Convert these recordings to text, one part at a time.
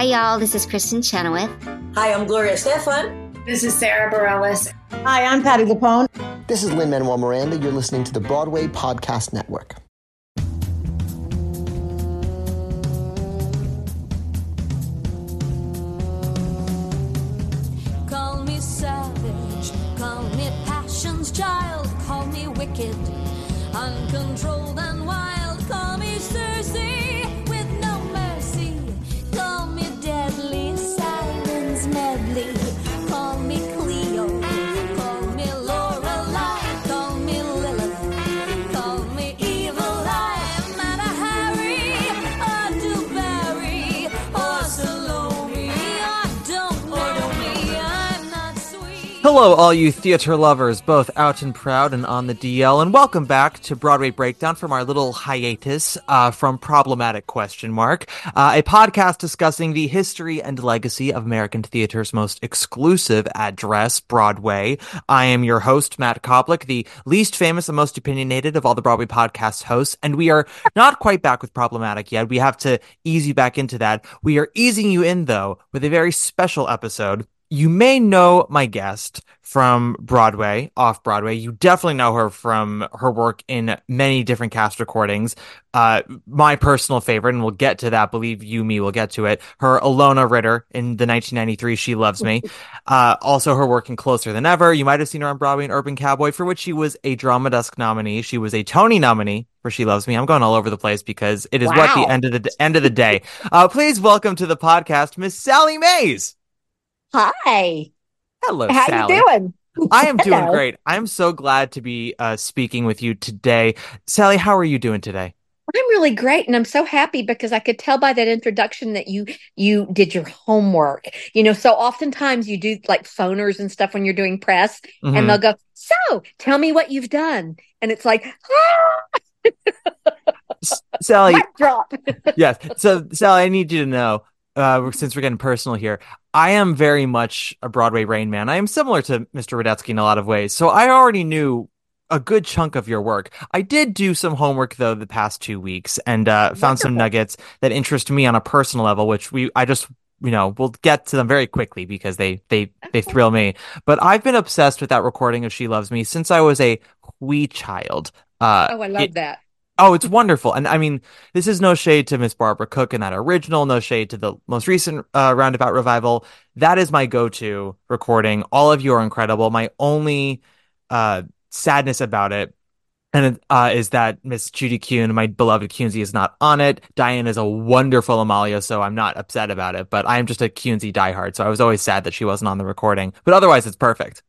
Hi, y'all. This is Kristin Chenoweth. Hi, I'm Gloria Estefan. This is Sara Bareilles. Hi, I'm Patti LuPone. This is Lin Manuel Miranda. You're listening to the Broadway Podcast Network. Call me savage, call me passion's child, call me wicked, Hello, all you theater lovers, both out and proud and on the DL, and welcome back to Broadway Breakdown from our little hiatus uh, from Problematic Question Mark, uh, a podcast discussing the history and legacy of American theater's most exclusive address, Broadway. I am your host, Matt Koplik, the least famous and most opinionated of all the Broadway podcast hosts, and we are not quite back with Problematic yet. We have to ease you back into that. We are easing you in, though, with a very special episode you may know my guest from Broadway, off Broadway. You definitely know her from her work in many different cast recordings. Uh, my personal favorite, and we'll get to that. Believe you me, we'll get to it. Her Ilona Ritter in the 1993 She Loves Me. Uh, also her work in Closer Than Ever. You might have seen her on Broadway in Urban Cowboy, for which she was a Drama Desk nominee. She was a Tony nominee for She Loves Me. I'm going all over the place because it is what the end of the end of the day. Uh, please welcome to the podcast, Miss Sally Mayes. Hi. Hello, How Sally. you doing? I am doing great. I'm so glad to be uh, speaking with you today. Sally, how are you doing today? I'm really great and I'm so happy because I could tell by that introduction that you you did your homework. You know, so oftentimes you do like phoners and stuff when you're doing press Mhm. and they'll go, "So, tell me what you've done." And it's like, ah, Sally, drop. yes. So, Sally, I need you to know, uh, since we're getting personal here, I am very much a Broadway Rain Man. I am similar to Mr. Radetzky in a lot of ways. So, I already knew a good chunk of your work. I did do some homework though the past two weeks and uh, found some nuggets that interest me on a personal level, which we I just you know we'll get to them very quickly because they they they thrill me. But I've been obsessed with that recording of She Loves Me since I was a wee child. Uh, Oh, I love it- that. Oh, it's wonderful. And I mean, this is no shade to Miss Barbara Cook in that original, no shade to the most recent uh, Roundabout Revival. That is my go to recording. All of you are incredible. My only uh, sadness about it and uh, is that Miss Judy Kuhn, my beloved Kunze, is not on it. Diane is a wonderful Amalia, so I'm not upset about it, but I'm just a Kunze diehard, so I was always sad that she wasn't on the recording. But otherwise, it's perfect.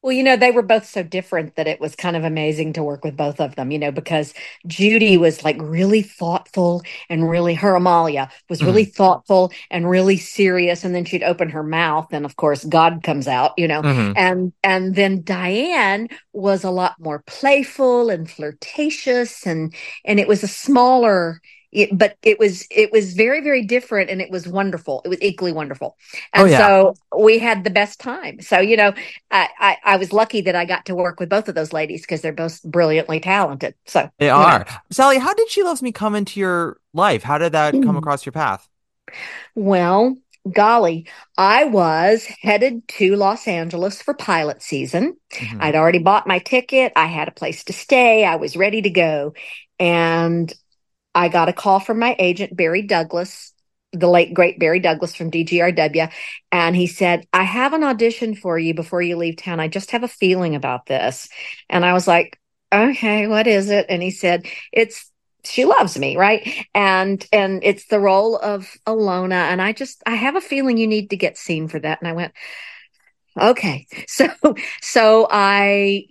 Well, you know, they were both so different that it was kind of amazing to work with both of them, you know, because Judy was like really thoughtful and really, her Amalia was really thoughtful and really serious. And then she'd open her mouth, and of course, God comes out, you know. Mhm. And and then Diane was a lot more playful and flirtatious, and and it was a smaller. It, but it was it was very very different and it was wonderful it was equally wonderful Oh, and yeah. so we had the best time so you know I, I I was lucky that I got to work with both of those ladies because they're both brilliantly talented. So They you know. are. Sally, how did She Loves Me come into your life? How did that come Mm. across your path? Well, golly, I was headed to Los Angeles for pilot season. Mhm. I'd already bought my ticket. I had a place to stay. I was ready to go. And I got a call from my agent, Barry Douglas, the late great Barry Douglas from DGRW. And he said, I have an audition for you before you leave town. I just have a feeling about this. And I was like, okay, what is it? And he said, it's she loves me right and and it's the role of Ilona and i just i have a feeling you need to get seen for that and i went okay so so i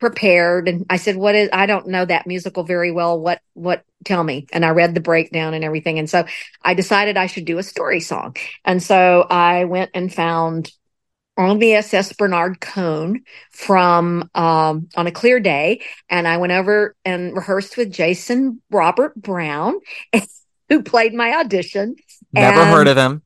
prepared and i said what is i don't know that musical very well what what tell me and i read the breakdown and everything and so i decided i should do a story song and so i went and found on the SS Bernard Cohn from um, on a clear day, and I went over and rehearsed with Jason Robert Brown, who played my audition. Never heard of him.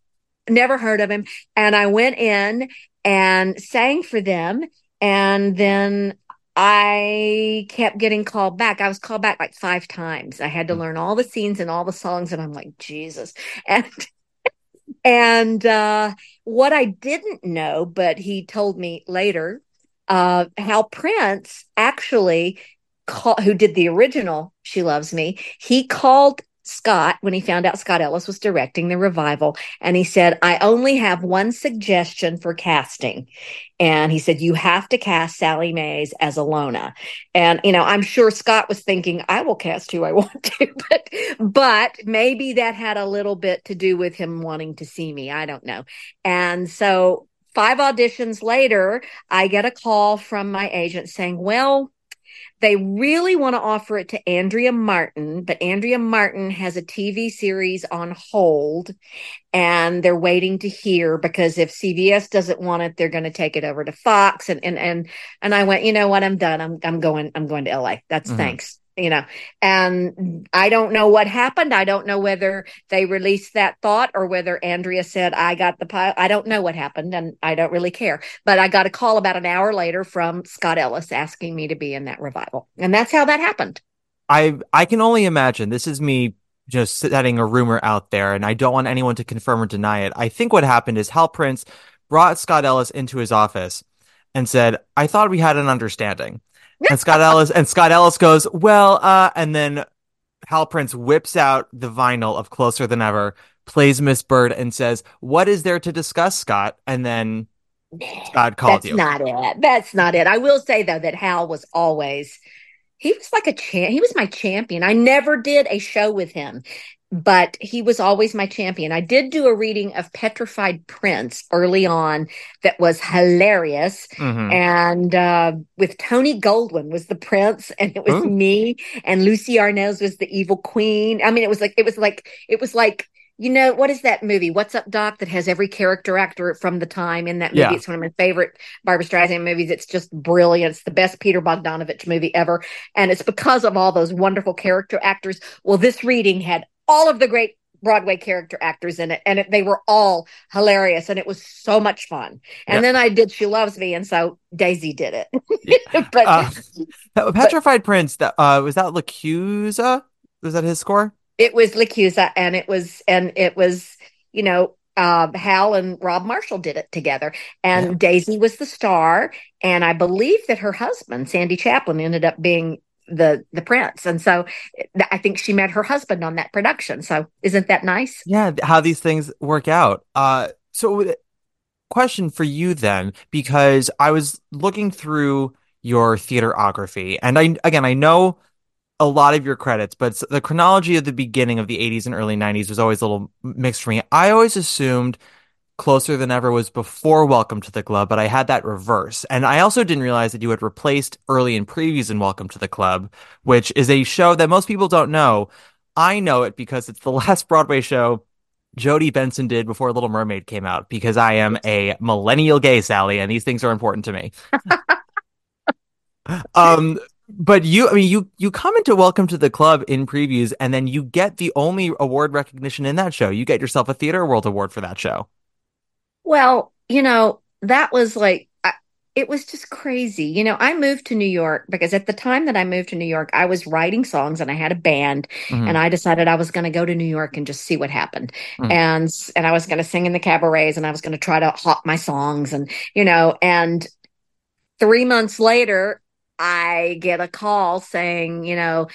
Never heard of him, and I went in and sang for them, and then I kept getting called back. I was called back like five times. I had to learn all the scenes and all the songs, and I'm like Jesus, and and uh, what I didn't know, but he told me later, uh, Hal Prince actually call, who did the original She Loves Me, he called Scott when he found out Scott Ellis was directing the revival. And he said, I only have one suggestion for casting. And he said, You have to cast Sally Mayes as Ilona. And, you know, I'm sure Scott was thinking, I will cast who I want to, but, but maybe that had a little bit to do with him wanting to see me. I don't know. And so five auditions later, I get a call from my agent saying, Well, they really want to offer it to Andrea Martin, but Andrea Martin has a TV series on hold and they're waiting to hear because if CBS doesn't want it, they're going to take it over to Fox. And, and, and, and I went, you know what? I'm done. I'm, I'm going, I'm going to LA. That's Mhm. thanks. You know, and I don't know what happened. I don't know whether they released that thought or whether Andrea said, I got the pile. I don't know what happened and I don't really care. But I got a call about an hour later from Scott Ellis asking me to be in that revival. And that's how that happened. I I can only imagine. This is me just setting a rumor out there, and I don't want anyone to confirm or deny it. I think what happened is Hal Prince brought Scott Ellis into his office and said, "I thought we had an understanding." And Scott Ellis and Scott Ellis goes, "Well," uh, and then Hal Prince whips out the vinyl of Closer Than Ever, plays Miss Bird, and says, "What is there to discuss, Scott?" And then Scott called you. That's you. not it. That's not it. I will say though that Hal was always he was like a champ. He was my champion. I never did a show with him, but he was always my champion. I did do a reading of Petrified Prince early on that was hilarious. Mhm. And uh, with Tony Goldwyn was the prince, and it was Ooh. me, and Lucie Arnaz was the evil queen. I mean, it was like it was like it was like you know what is that movie? What's Up, Doc? That has every character actor from the time in that movie. Yeah. It's one of my favorite Barbra Streisand movies. It's just brilliant. It's the best Peter Bogdanovich movie ever, and it's because of all those wonderful character actors. Well, this reading had all of the great Broadway character actors in it, and it, they were all hilarious, and it was so much fun. And then I did "She Loves Me," and so Daisy did it. but Uh, Pe- Petrified Prince. That uh, was that LaChiusa. Was that his score? it was LaChiusa, and it was, and it was, you know, uh, Hal and Rob Marshall did it together, and Yeah. Daisy was the star, and I believe that her husband, Sandy Chaplin, ended up being the the prince, and so I think she met her husband on that production. So isn't that nice? Yeah, how these things work out. Uh, so uh, question for you then, because I was looking through your theaterography, and I again I know a lot of your credits, but the chronology of the beginning of the 80s and early 90s was always a little mixed for me. I always assumed Closer Than Ever was before Welcome to the Club, but I had that reverse. And I also didn't realize that you had replaced Early in Previews in Welcome to the Club, which is a show that most people don't know. I know it because it's the last Broadway show Jodi Benson did before Little Mermaid came out because I am a millennial gay, Sally, and these things are important to me. um, but you, I mean, you you come into Welcome to the Club in previews, and then you get the only award recognition in that show. You get yourself a Theater World Award for that show. Well, you know, that was like, I, it was just crazy. You know, I moved to New York because at the time that I moved to New York, I was writing songs and I had a band Mhm. and I decided I was going to go to New York and just see what happened. Mhm. And and I was going to sing in the cabarets and I was going to try to hawk my songs and you know, and 3 months later I get a call saying, you know,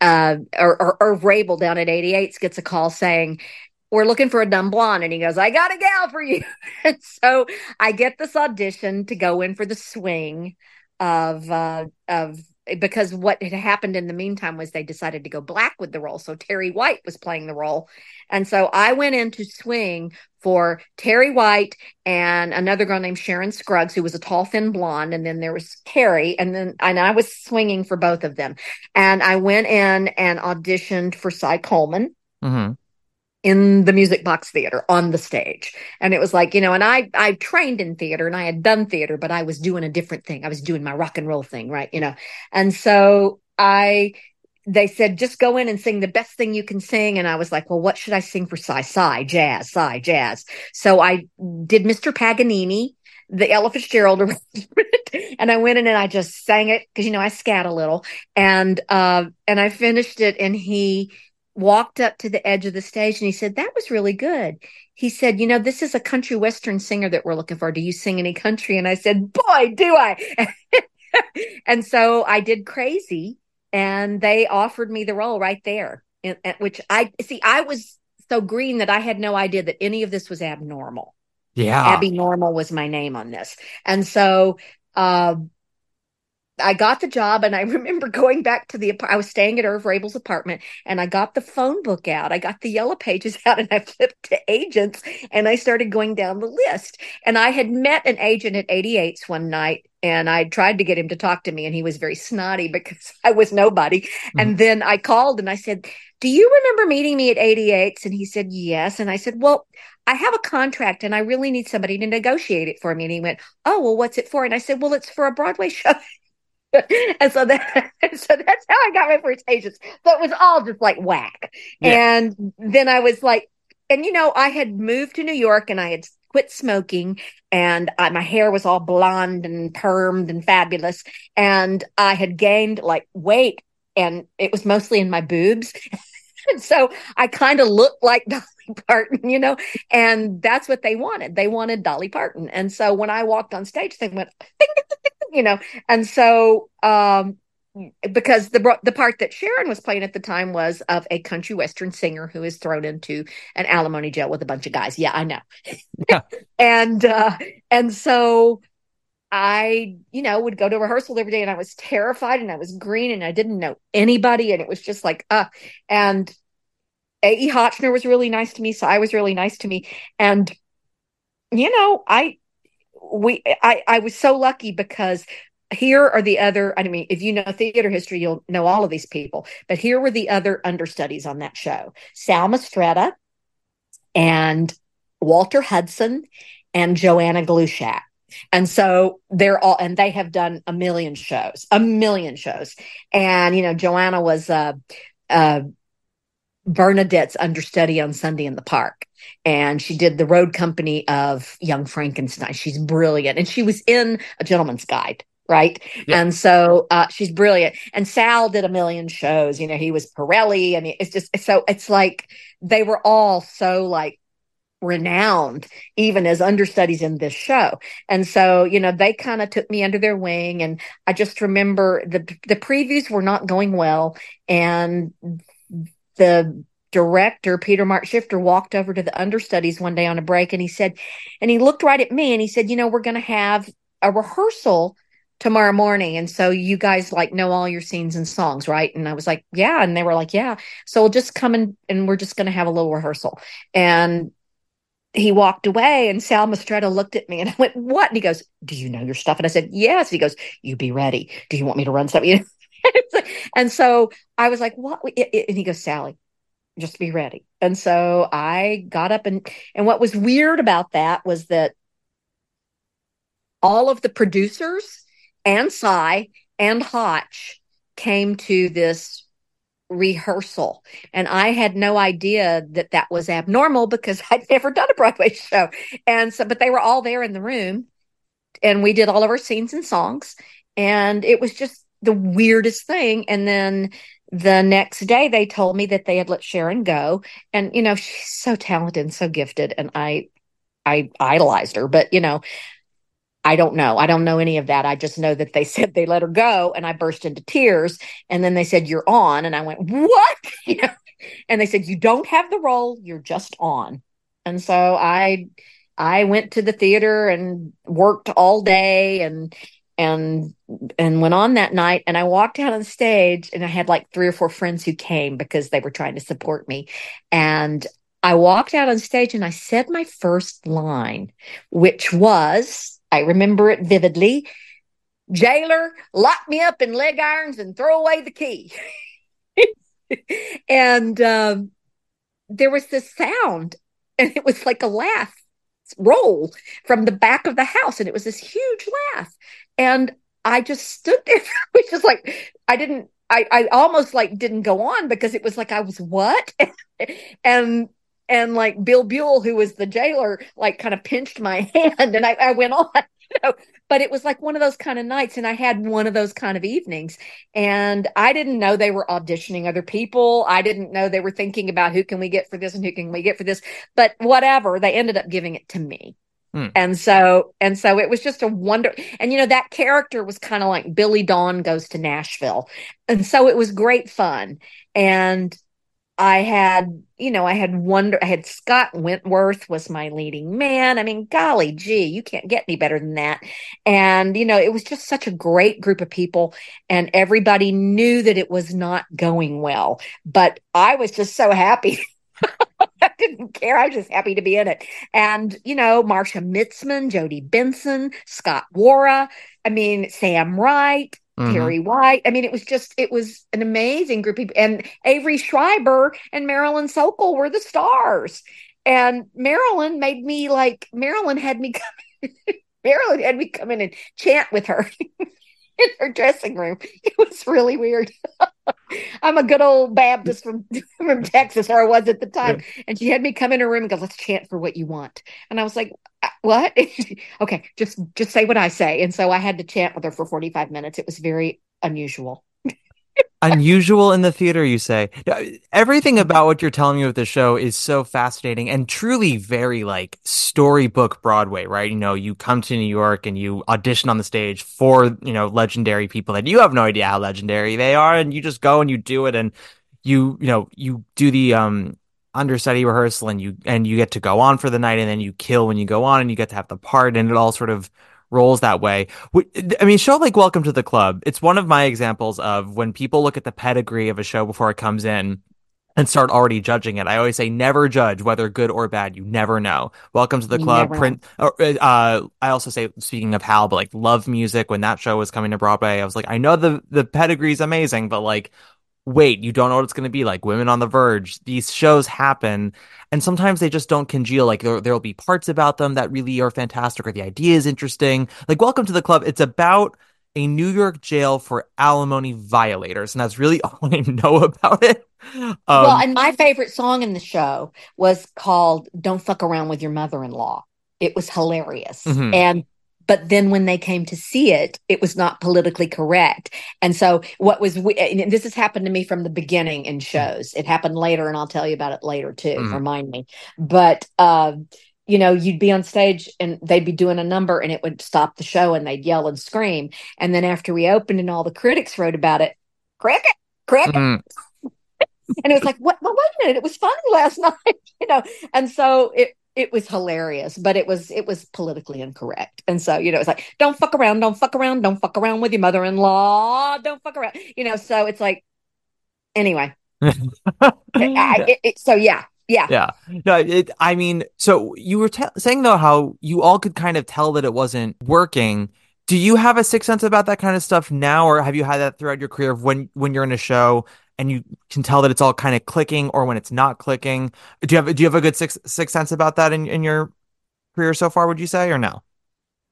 uh, or, or, or Raible down at 88 gets a call saying, we're looking for a dumb blonde. And he goes, I got a gal for you. and so I get this audition to go in for the swing of, uh, of, because what had happened in the meantime was they decided to go black with the role. So Terri White was playing the role. And so I went in to swing for Terri White and another girl named Sharon Scruggs, who was a tall, thin blonde. And then there was Carrie. And then, and I was swinging for both of them. And I went in and auditioned for Cy Coleman Mhm. In the music box theater on the stage. And it was like you know and i i trained in theater and i had done theater but i was doing a different thing. I was doing my rock and roll thing right? You know? And so i they said just go in and sing the best thing you can sing. And i was like well what should i sing for Cy jazz Cy jazz? So i did mr paganini the Ella Fitzgerald arrangement, and I went in and I just sang it because you know I scat a little, and uh, and I finished it, and he walked up to the edge of the stage and he said, That was really good. He said, You know, this is a country western singer that we're looking for. Do you sing any country? And I said, Boy, do I. and so I did crazy and they offered me the role right there, at which I see, I was so green that I had no idea that any of this was abnormal. Yeah. Abby Normal was my name on this. And so, uh, I got the job and I remember going back to the I was staying at Erv Raible's apartment and I got the phone book out. I got the yellow pages out and I flipped to agents and I started going down the list. And I had met an agent at 88's one night and I tried to get him to talk to me and he was very snotty because I was nobody. Hmm. And then I called and I said, "Do you remember meeting me at 88's?" And he said, "Yes." And I said, "Well, I have a contract and I really need somebody to negotiate it for me." And he went, "Oh, well, what's it for?" And I said, "Well, it's for a Broadway show." and so that so that's how I got my first agents. So it was all just like whack. Yeah. And then I was like, and you know, I had moved to New York and I had quit smoking and I, my hair was all blonde and permed and fabulous. And I had gained like weight and it was mostly in my boobs. and so I kind of looked like Dolly Parton, you know, and that's what they wanted. They wanted Dolly Parton. And so when I walked on stage, they went, ding, ding, ding, you know, and so, um, because the bro- the part that Sharon was playing at the time was of a country western singer who is thrown into an alimony jail with a bunch of guys. Yeah, I know. Yeah. and uh and so I, you know, would go to rehearsal every day and I was terrified and I was green and I didn't know anybody and it was just like uh and A.E. Hotchner was really nice to me, so I was really nice to me and you know, I we I I was so lucky because here are the other i mean if you know theater history you'll know all of these people but here were the other understudies on that show. Sal Mistretta and walter hudson and joanna glushak and so they're all and they have done a million shows a million shows. And you know joanna was uh uh bernadette's understudy on sunday in the park and she did the road company of young frankenstein she's brilliant and she was in a gentleman's guide right? Yeah. And so uh, she's brilliant. And Sal did a million shows. You know, he was Pirelli, and it's just so it's like they were all so like renowned even as understudies in this show and so you know they kind of took me under their wing and i just remember the the previews were not going well and the director Peter Mark Schifter walked over to the understudies one day on a break and he said and he looked right at me and he said you know we're going to have a rehearsal tomorrow morning. And so you guys like know all your scenes and songs right? And i was like yeah. And they were like yeah. So we'll just come in and we're just going to have a little rehearsal. And he walked away and sal Mistretta looked at me and i went what? And he goes do you know your stuff? And i said yes. He goes you be ready. Do you want me to run something and so i was like what? And he goes sally just be ready. And so i got up and and what was weird about that was that all of the producers and Cy and Hotch came to this rehearsal. And I had no idea that that was abnormal because I'd never done a Broadway show. And so but they were all there in the room and we did all of our scenes and songs. And it was just the weirdest thing and then the next day they told me that they had let Sharon go and you know she's so talented and so gifted and I I idolized her but you know I don't know. I don't know any of that. I just know that they said they let her go and I burst into tears. And then they said, You're on. And I went, What? You know? And they said, You don't have the role, you're just on. And so I I went to the theater and worked all day and and and went on that night and I walked out on stage and I had like three or four friends who came because they were trying to support me. And I walked out on stage and I said my first line, which was I remember it vividly. Jailer, lock me up in leg irons and throw away the key. and um, there was this sound, and it was like a laugh roll from the back of the house, and it was this huge laugh. And I just stood there, which is like I didn't. I, I almost like didn't go on because it was like I was what, and and like Bill Buell, who was the jailer, like kind of pinched my hand, and I, I went on. you know, but it was like one of those kind of nights, and I had one of those kind of evenings, and I didn't know they were auditioning other people. I didn't know they were thinking about who can we get for this and who can we get for this, but whatever. They ended up giving it to me. Hmm. And so, and so it was just a wonder. And you know, that character was kind of like Billy Dawn goes to Nashville. And so it was great fun. And I had, you know, I had wonder, I had Scott Wentworth was my leading man. I mean, golly gee, you can't get any better than that. And, you know, it was just such a great group of people and everybody knew that it was not going well. But I was just so happy. I didn't care. I was just happy to be in it. And, you know, Marsha Mitzman, Jodi Benson, Scott Waara, I mean, Sam Wright, Mhm. Terri White. I mean, it was just, it was an amazing group of and Avery Schreiber and Marilyn Sokol were the stars. And Marilyn made me like, Marilyn had me come, Marilyn had me come in and chant with her in her dressing room. It was really weird. I'm a good old Baptist from, from Texas, or I was at the time. And she had me come in her room and go, let's chant for what you want. And I was like, "Uh, what? okay, just just say what I say. And so I had to chant with her for 45 minutes. It was very unusual. Unusual in the theater, you say. Everything about what you're telling me with the show is so fascinating and truly very like storybook Broadway, right? You know, you come to New York and you audition on the stage for, you know, legendary people that you have no idea how legendary they are, and you just go and you do it and you, you know, you do the um understudy rehearsal and you and you get to go on for the night and then you kill when you go on and you get to have the part and it all sort of rolls that way. I mean, show like Welcome to the Club. It's one of my examples of when people look at the pedigree of a show before it comes in and start already judging it. I always say never judge whether good or bad. You never know. Welcome to the You club. Print. Uh, I also say speaking of Hal, but like LoveMusik when that show was coming to Broadway. I was like, I know the the pedigree's amazing, but like wait, you don't know what it's going to be like. Women on the Verge. These shows happen, and sometimes they just don't congeal. Like there, there'll be parts about them that really are fantastic, or the idea is interesting. Like Welcome to the Club. It's about a New York jail for alimony violators, and that's really all I know about it. Um, well, and my favorite song in the show was called Don't Fuck Around with Your Mother in Law. It was hilarious. Mhm. And but then when they came to see it, it was not politically correct. And so what was we- and this has happened to me from the beginning in shows. It happened later, and I'll tell you about it later too. Mhm. Remind me. But um, you know, you'd be on stage and they'd be doing a number and it would stop the show and they'd yell and scream. And then after we opened and all the critics wrote about it, cricket, cricket mm, and it was like what well, wait a minute it was funny last night you know and so it it was hilarious but it was it was politically incorrect and so you know it's like don't fuck around don't fuck around don't fuck around with your mother-in-law don't fuck around you know so it's like anyway I, it, it, so yeah yeah Yeah. No, it, I mean, so you were te- saying though how you all could kind of tell that it wasn't working. Do you have a sixth sense about that kind of stuff now, or have you had that throughout your career of when when you're in a show and you can tell that it's all kind of clicking, or when it's not clicking? Do you have do you have a good sixth sixth sense about that in in your career so far? Would you say or no?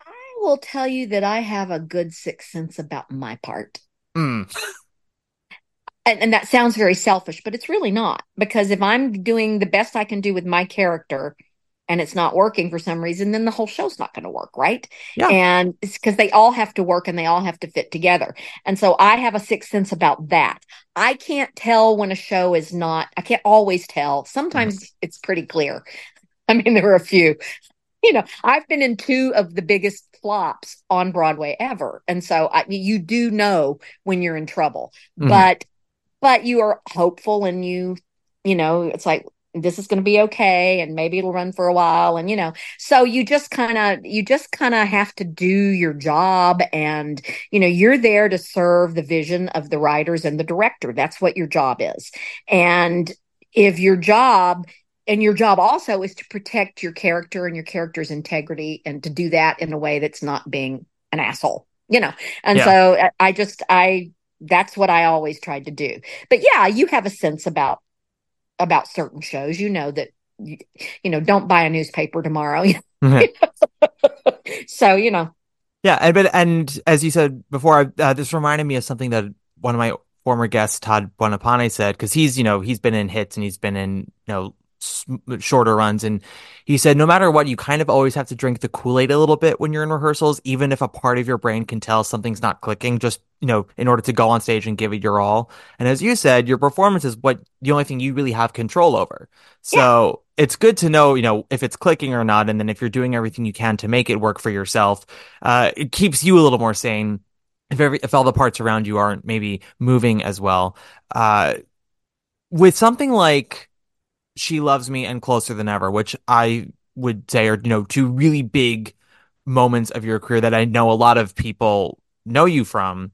i will tell you that i have a good sixth sense about my part Mm. and, and that sounds very selfish, but it's really not because if I'm doing the best I can do with my character and it's not working for some reason, then the whole show's not going to work, right? Yeah. And it's because they all have to work and they all have to fit together. And so I have a sixth sense about that. I can't tell when a show is not, I can't always tell. Sometimes it's pretty clear. I mean, there were a few. You know, I've been in two of the biggest flops on Broadway ever. And so I, you do know when you're in trouble. Mhm. But but you are hopeful and you you know it's like this is going to be okay and maybe it'll run for a while and you know. So you just kind of you just kind of have to do your job and you know you're there to serve the vision of the writers and the director. That's what your job is. And if your job and your job also is to protect your character and your character's integrity and to do that in a way that's not being an asshole you know. And Yeah. so I- i just i that's what i always tried to do. But yeah you have a sense about about certain shows you know that you, you know don't buy a newspaper tomorrow so you know. Yeah, and but and as you said before, uh, this reminded me of something that one of my former guests, Todd Buonopane, said because he's you know he's been in hits and he's been in you know shorter runs. And he said, no matter what, you kind of always have to drink the Kool Aid a little bit when you're in rehearsals, even if a part of your brain can tell something's not clicking, just, you know, in order to go on stage and give it your all. And as you said, your performance is what the only thing you really have control over. So it's good to know, you know, if it's clicking or not. And then if you're doing everything you can to make it work for yourself, uh, it keeps you a little more sane. If every, if all the parts around you aren't maybe moving as well, uh, with something like She Loves Me and Closer Than Ever, which I would say are, you know, two really big moments of your career that I know a lot of people know you from.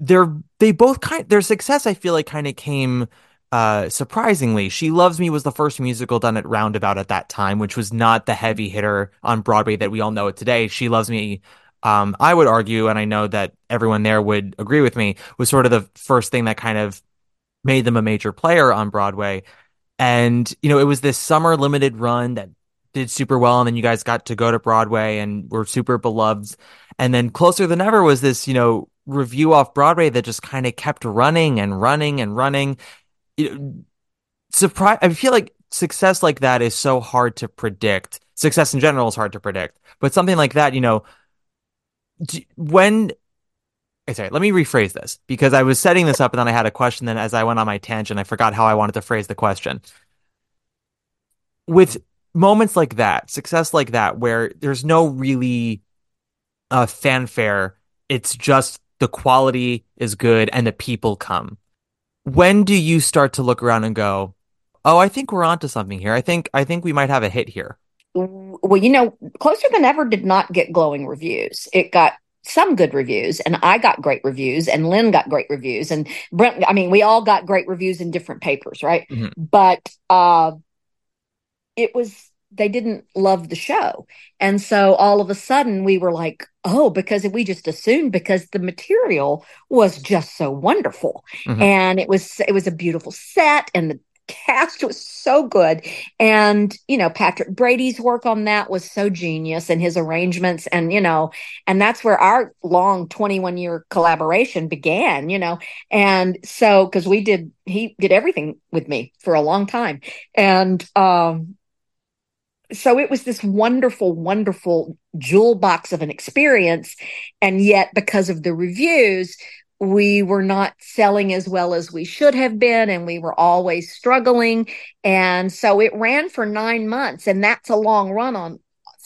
They're they both kind their success I feel like kind of came uh surprisingly. She Loves Me was the first musical done at Roundabout at that time, which was not the heavy hitter on Broadway that we all know it today. She Loves Me um, I would argue, and I know that everyone there would agree with me, was sort of the first thing that kind of made them a major player on Broadway. And, you know, it was this summer limited run that did super well. And then you guys got to go to Broadway and were super beloved. And then Closer Than Ever was this, you know, review off Broadway that just kind of kept running and running and running. Surprise, I feel like success like that is so hard to predict. Success in general is hard to predict. But something like that, you know, when sorry, let me rephrase this because I was setting this up and then I had a question. Then as I went on my tangent, I forgot how I wanted to phrase the question. With moments like that, success like that, where there's no really uh, fanfare, it's just the quality is good and the people come. When do you start to look around and go, "Oh, I think we're onto something here. I think I think we might have a hit here." Well, you know, Closer Than Ever did not get glowing reviews. It got some good reviews, and I got great reviews, and Lynn got great reviews, and Brent. I mean, we all got great reviews in different papers, right? Mhm. But uh, it was they didn't love the show, and so all of a sudden we were like, oh, because we just assumed because the material was just so wonderful, Mhm. and it was it was a beautiful set, and the cast was so good. And you know patrick brady's work on that was so genius and his arrangements and you know and that's where our long 21 year collaboration began you know. And so because we did he did everything with me for a long time. And um so it was this wonderful wonderful jewel box of an experience. And yet because of the reviews we were not selling as well as we should have been and we were always struggling. And so it ran for 9 months and that's a long run on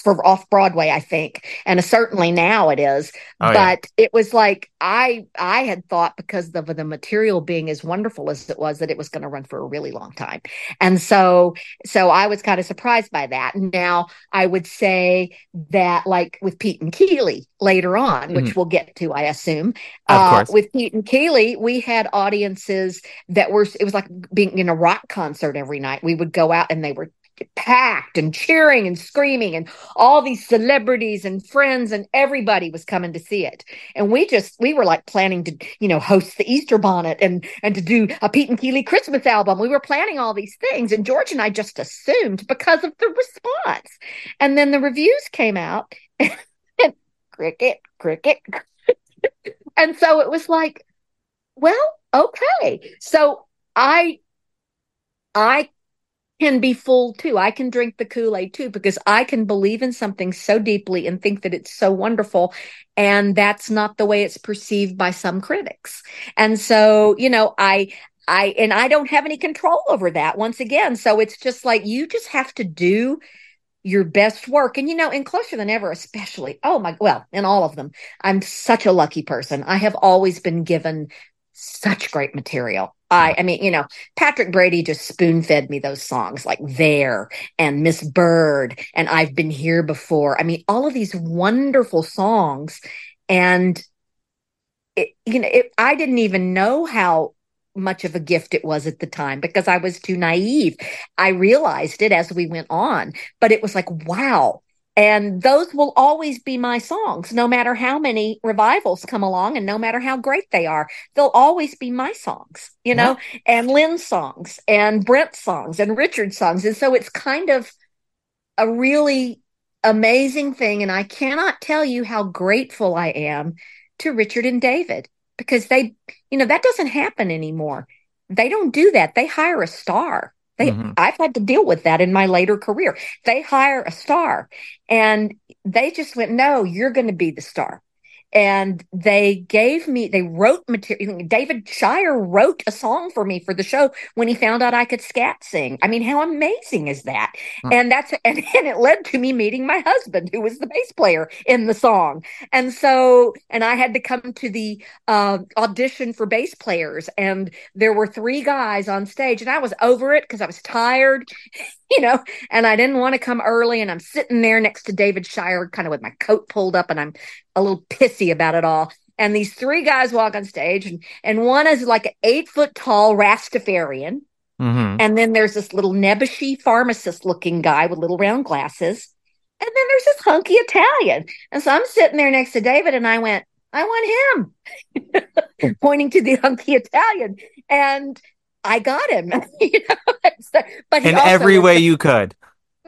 for off Broadway I think and certainly now it is Oh, yeah. but it was like I I had thought because of the material being as wonderful as it was that it was going to run for a really long time and so so I was kind of surprised by that now I would say that like with Pete and Keeley later on which Mhm. we'll get to I assume uh, with Pete and Keeley, we had audiences that were, it was like being in a rock concert every night. We would go out and they were packed and cheering and screaming, and all these celebrities and friends and everybody was coming to see it. And we just, we were like planning to, you know, host the Easter bonnet and, and to do a Pete and Keeley Christmas album. We were planning all these things. And George and I just assumed because of the response. And then the reviews came out and cricket, cricket, and so it was like, well, okay. So I I can be fooled too. I can drink the Kool-Aid too because I can believe in something so deeply and think that it's so wonderful and that's not the way it's perceived by some critics. And so, you know, I I and I don't have any control over that once again. So it's just like you just have to do your best work. And you know, in Closer Than Ever, especially, oh my, well, in all of them, I'm such a lucky person. I have always been given such great material. I, I mean, you know, Patrick Brady just spoon fed me those songs like There and Miss Bird and I've Been Here Before. I mean, all of these wonderful songs. And it, you know, it, I didn't even know how much of a gift it was at the time because I was too naive. I realized it as we went on, but it was like, wow. And those will always be my songs, no matter how many revivals come along and no matter how great they are. They'll always be my songs, you know, and Lynn's songs and Brent's songs and Richard's songs. And so it's kind of a really amazing thing. And I cannot tell you how grateful I am to Richard and David because they, you know, that doesn't happen anymore. They don't do that. They hire a star They, Mhm. I've had to deal with that in my later career. They hire a star and they just went, no, you're going to be the star. And they gave me, they wrote material. David Shire wrote a song for me for the show when he found out I could scat sing. I mean, how amazing is that? Hmm. And that's, and, and it led to me meeting my husband, who was the bass player in the song. And so, and I had to come to the uh, audition for bass players, and there were three guys on stage, and I was over it because I was tired, you know, and I didn't want to come early. And I'm sitting there next to David Shire, kind of with my coat pulled up, and I'm a little pissy about it all. And these three guys walk on stage, and and one is like an eight foot tall Rastafarian, Mhm. and then there's this little nebbishy pharmacist looking guy with little round glasses. And then there's this hunky Italian. And so I'm sitting there next to David and I went, I want him, pointing to the hunky Italian. And I got him, you know. But In every way the- you could.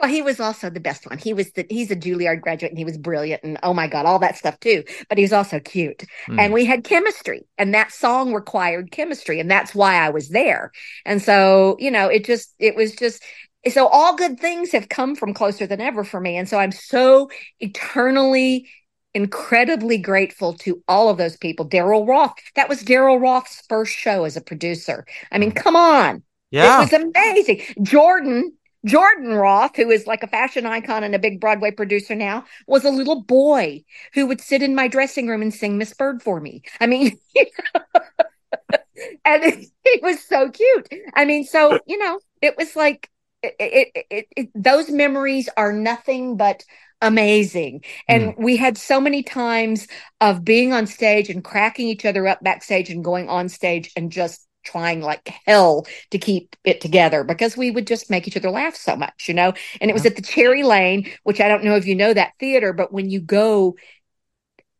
Well, he was also the best one. He was the he's a Juilliard graduate and he was brilliant and oh my god, all that stuff too. But he was also cute. Mm. And we had chemistry and that song required chemistry and that's why I was there. And so, you know, it just it was just so all good things have come from closer than ever for me. And so I'm so eternally incredibly grateful to all of those people. Daryl Roth, that was Daryl Roth's first show as a producer. I mean, come on. Yeah. It was amazing. Jordan, Jordan Roth, who is like a fashion icon and a big Broadway producer now, was a little boy who would sit in my dressing room and sing Miss Bird for me. I mean, and it, it was so cute. I mean, so, you know, it was like, it, it, it, it, those memories are nothing but amazing. And hmm. we had so many times of being on stage and cracking each other up backstage and going on stage and just trying like hell to keep it together because we would just make each other laugh so much, you know. And it was at the Cherry Lane, which I don't know if you know that theater, but when you go,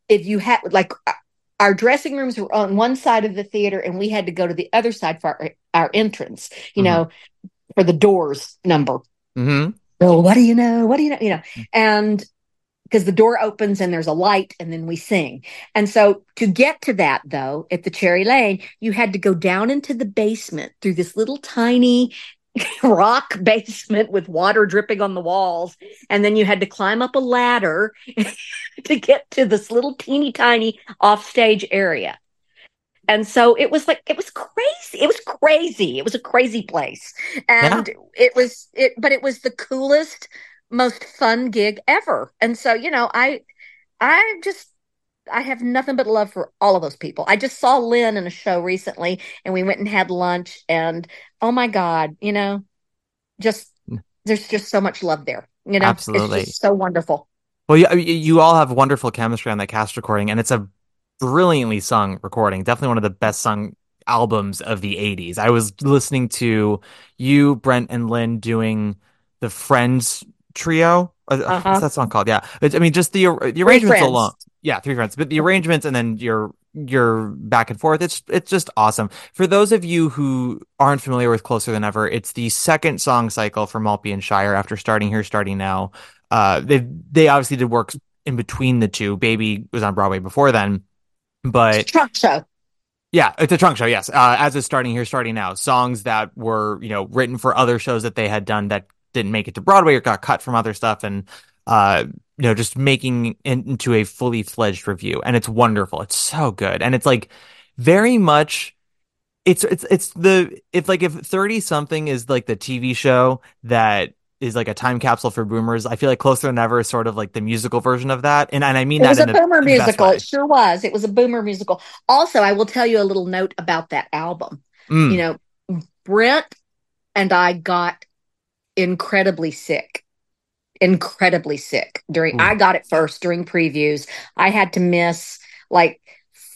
if you had like uh, our dressing rooms were on one side of the theater and we had to go to the other side for our, our entrance, you Mhm. know, for the doors number. Mm-hmm. Oh, what do you know? What do you know? You know, and because the door opens and there's a light and then we sing. And so to get to that though, at the Cherry Lane, you had to go down into the basement through this little tiny rock basement with water dripping on the walls. And then you had to climb up a ladder to get to this little teeny tiny offstage area. And so it was like it was crazy. It was crazy. It was a crazy place. And it was it but it was the coolest most fun gig ever. And so, you know, I I just I have nothing but love for all of those people. I just saw Lynn in a show recently and we went and had lunch and oh my god, you know, just mm. there's just so much love there. You know, Absolutely. it's just so wonderful. Well, you, you all have wonderful chemistry on that cast recording, and it's a brilliantly sung recording. Definitely one of the best sung albums of the 80s. I was listening to you, Brent, and Lynn doing the Friends trio. Uh, Uh-huh. What's that song called? Yeah. It's- I mean, just the, the arrangements alone. Yeah, three friends. But the arrangements and then your your back and forth, it's it's just awesome. For those of you who aren't familiar with Closer Than Ever, it's the second song cycle for Maltby and Shire after starting here, starting now. Uh, they they obviously did work in between the two. Baby was on Broadway before then, but Trunk show. yeah, it's a trunk show. Yes, uh, as is starting here, starting now. Songs that were you know written for other shows that they had done that didn't make it to Broadway or got cut from other stuff, and uh, you know just making it into a fully fledged review. And it's wonderful. It's so good, and it's like very much. It's it's it's the if like if thirty something is like the TV show that is like a time capsule for boomers. I feel like Closer Than Ever is sort of like the musical version of that, and and I mean It that was a boomer the musical. It sure was. It was a boomer musical. Also, I will tell you a little note about that album. Mm. You know, Brent and I got incredibly sick. Incredibly sick during Ooh. I got it first during previews. I had to miss like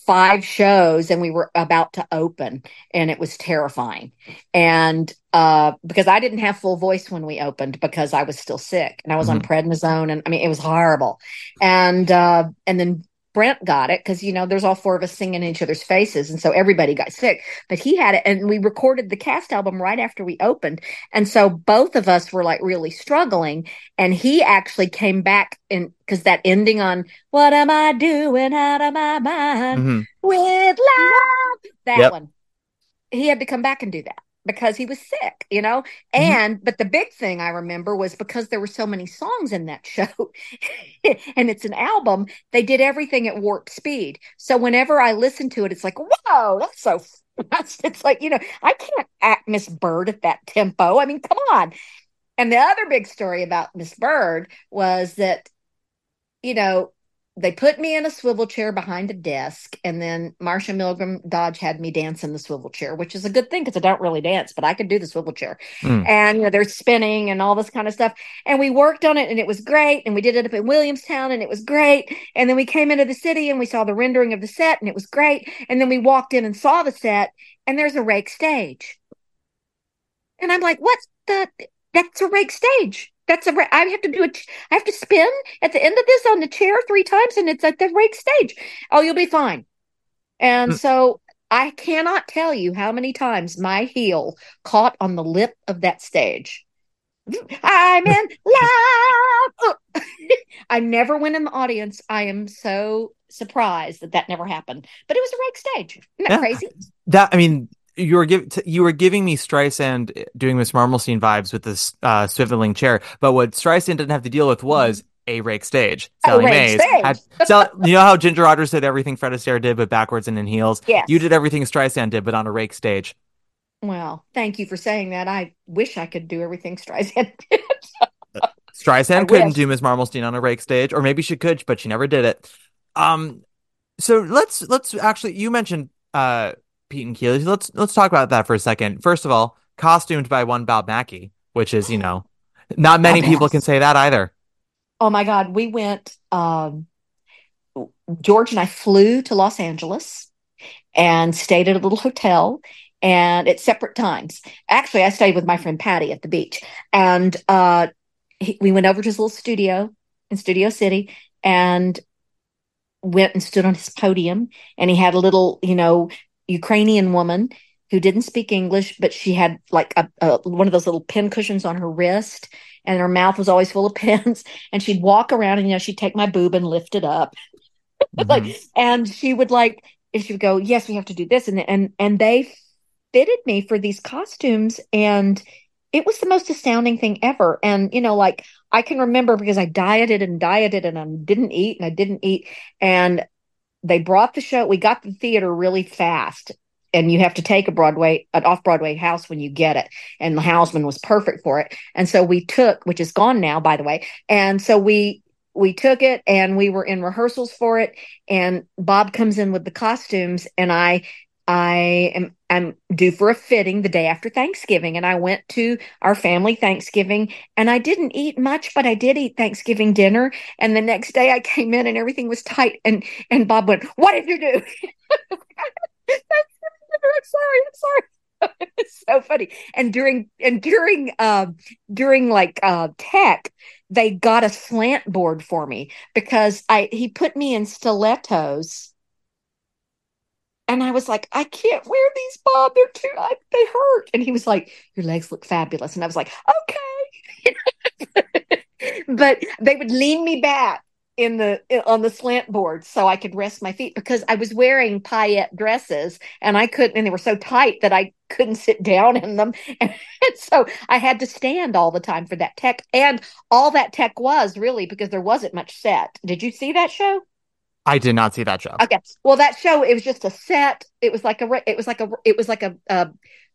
five shows and we were about to open and it was terrifying. And uh because I didn't have full voice when we opened because I was still sick and I was on prednisone and I mean it was horrible. And uh and then Brent got it because you know there's all four of us singing in each other's faces, and so everybody got sick. But he had it, and we recorded the cast album right after we opened, and so both of us were like really struggling. And he actually came back and because that ending on "What am I doing out of my mind Mhm. with love," that Yep. one, he had to come back and do that. Because he was sick, you know? Mhm. And, but the big thing I remember was because there were so many songs in that show and it's an album, they did everything at warp speed. So whenever I listen to it, it's like, whoa, that's so fast. It's like, you know, I can't act Miss Bird at that tempo. I mean, come on. And the other big story about Miss Bird was that, you know, they put me in a swivel chair behind a desk, and then Marsha Milgrom Dodge had me dance in the swivel chair, which is a good thing because I don't really dance, but I could do the swivel chair. Mm. And you know, they're spinning and all this kind of stuff. And we worked on it, and it was great. And we did it up in Williamstown, and it was great. And then we came into the city, and we saw the rendering of the set, and it was great. And then we walked in and saw the set, and there's a rake stage. And I'm like, what's the? That's a rake stage. That's a. I have to do it. I have to spin at the end of this on the chair three times, and it's at the rake stage. Oh, you'll be fine. And Mm. so I cannot tell you how many times my heel caught on the lip of that stage. I'm in love. I never went in the audience. I am so surprised that that never happened. But it was a rake stage. Isn't that Yeah. crazy? That I mean, you were giving you were giving me Streisand doing Miss Marmelstein vibes with this uh, swiveling chair, but what Streisand didn't have to deal with was a rake stage. Sally Mayes had you know how Ginger Rogers did everything Fred Astaire did, but backwards and in heels. Yes. You did everything Streisand did, but on a rake stage. Well, thank you for saying that. I wish I could do everything Streisand did. Streisand I couldn't wish. do Miss Marmelstein on a rake stage, or maybe she could, but she never did it. Um, so let's let's actually you mentioned uh Pete and Keely. Let's let's talk about that for a second. First of all, costumed by one Bob Mackie, which is you know not many people can say that either. Oh my God, we went. Um, George and I flew to Los Angeles and stayed at a little hotel and at separate times. Actually, I stayed with my friend Patty at the beach, and uh, he, we went over to his little studio in Studio City and went and stood on his podium. And he had a little, you know, Ukrainian woman who didn't speak English, but she had like a, a one of those little pin cushions on her wrist, and her mouth was always full of pins. And she'd walk around, and you know, she'd take my boob and lift it up, Mhm. like, and she would like, and she would go, "Yes, we have to do this," and and and they fitted me for these costumes, and it was the most astounding thing ever. And you know, like I can remember because I dieted and dieted, and I didn't eat and I didn't eat, and they brought the show. We got the theater really fast. And you have to take a Broadway, an off Broadway house when you get it. And the Houseman was perfect for it. And so we took, which is gone now, by the way. And so we, we took it and we were in rehearsals for it. And Bob comes in with the costumes and I, I am, I'm due for a fitting the day after Thanksgiving. And I went to our family Thanksgiving and I didn't eat much, but I did eat Thanksgiving dinner. And the next day I came in and everything was tight. And, and Bob went, what did you do? I'm sorry. I'm sorry. it's so funny. And during and during uh during like uh tech, they got a slant board for me because I he put me in stilettos. And I was like, I can't wear these, Bob. They're too, I, they hurt. And he was like, Your legs look fabulous. And I was like, Okay. but they would lean me back in the on the slant board so I could rest my feet because I was wearing paillette dresses and I couldn't and they were so tight that I couldn't sit down in them and, so I had to stand all the time for that tech and all that tech was really because there wasn't much set. Did you see that show? I did not see that show. Okay. Well, that show it was just a set. It was like a it was like a it was like a a,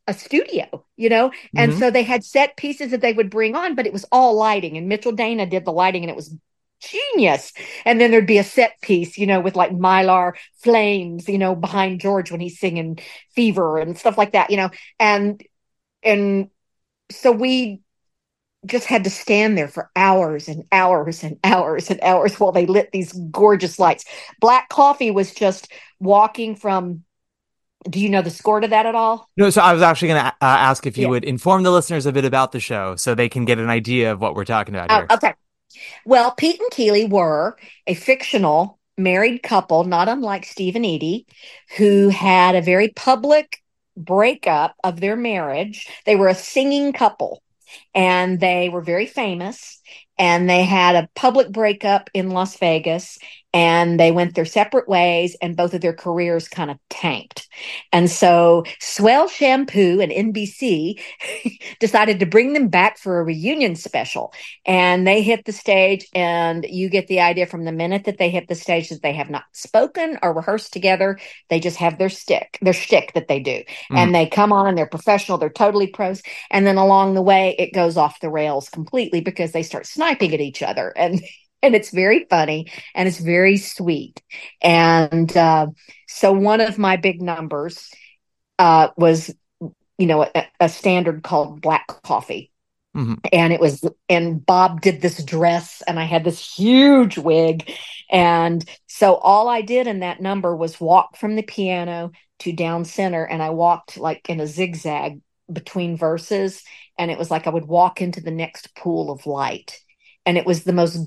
a studio, you know. And Mhm. so they had set pieces that they would bring on, but it was all lighting. And Mitchell Dana did the lighting, and it was genius. And then there'd be a set piece, you know, with like mylar flames, you know, behind George when he's singing Fever and stuff like that, you know. And and so we just had to stand there for hours and hours and hours and hours while they lit these gorgeous lights. Black Coffee was just walking from. Do you know the score to that at all? No, so I was actually going to uh, ask if you Yeah. would inform the listeners a bit about the show so they can get an idea of what we're talking about Oh, here. okay. Well, Pete and Keely were a fictional married couple, not unlike Steve and Edie, who had a very public breakup of their marriage. They were a singing couple and they were very famous and they had a public breakup in Las Vegas and they went their separate ways and both of their careers kind of tanked. And so Swell Shampoo and NBC decided to bring them back for a reunion special. And they hit the stage and you get the idea from the minute that they hit the stage that they have not spoken or rehearsed together. They just have their stick, their shtick that they do. Mm. And they come on and they're professional, they're totally pros. And then along the way, it goes off the rails completely because they start sniping at each other. And and it's very funny and it's very sweet. And uh, so one of my big numbers uh, was, you know, a, a standard called Black Coffee. Mhm. And it was, and Bob did this dress, and I had this huge wig. And so all I did in that number was walk from the piano to down center, and I walked like in a zigzag between verses. And it was like I would walk into the next pool of light. And it was the most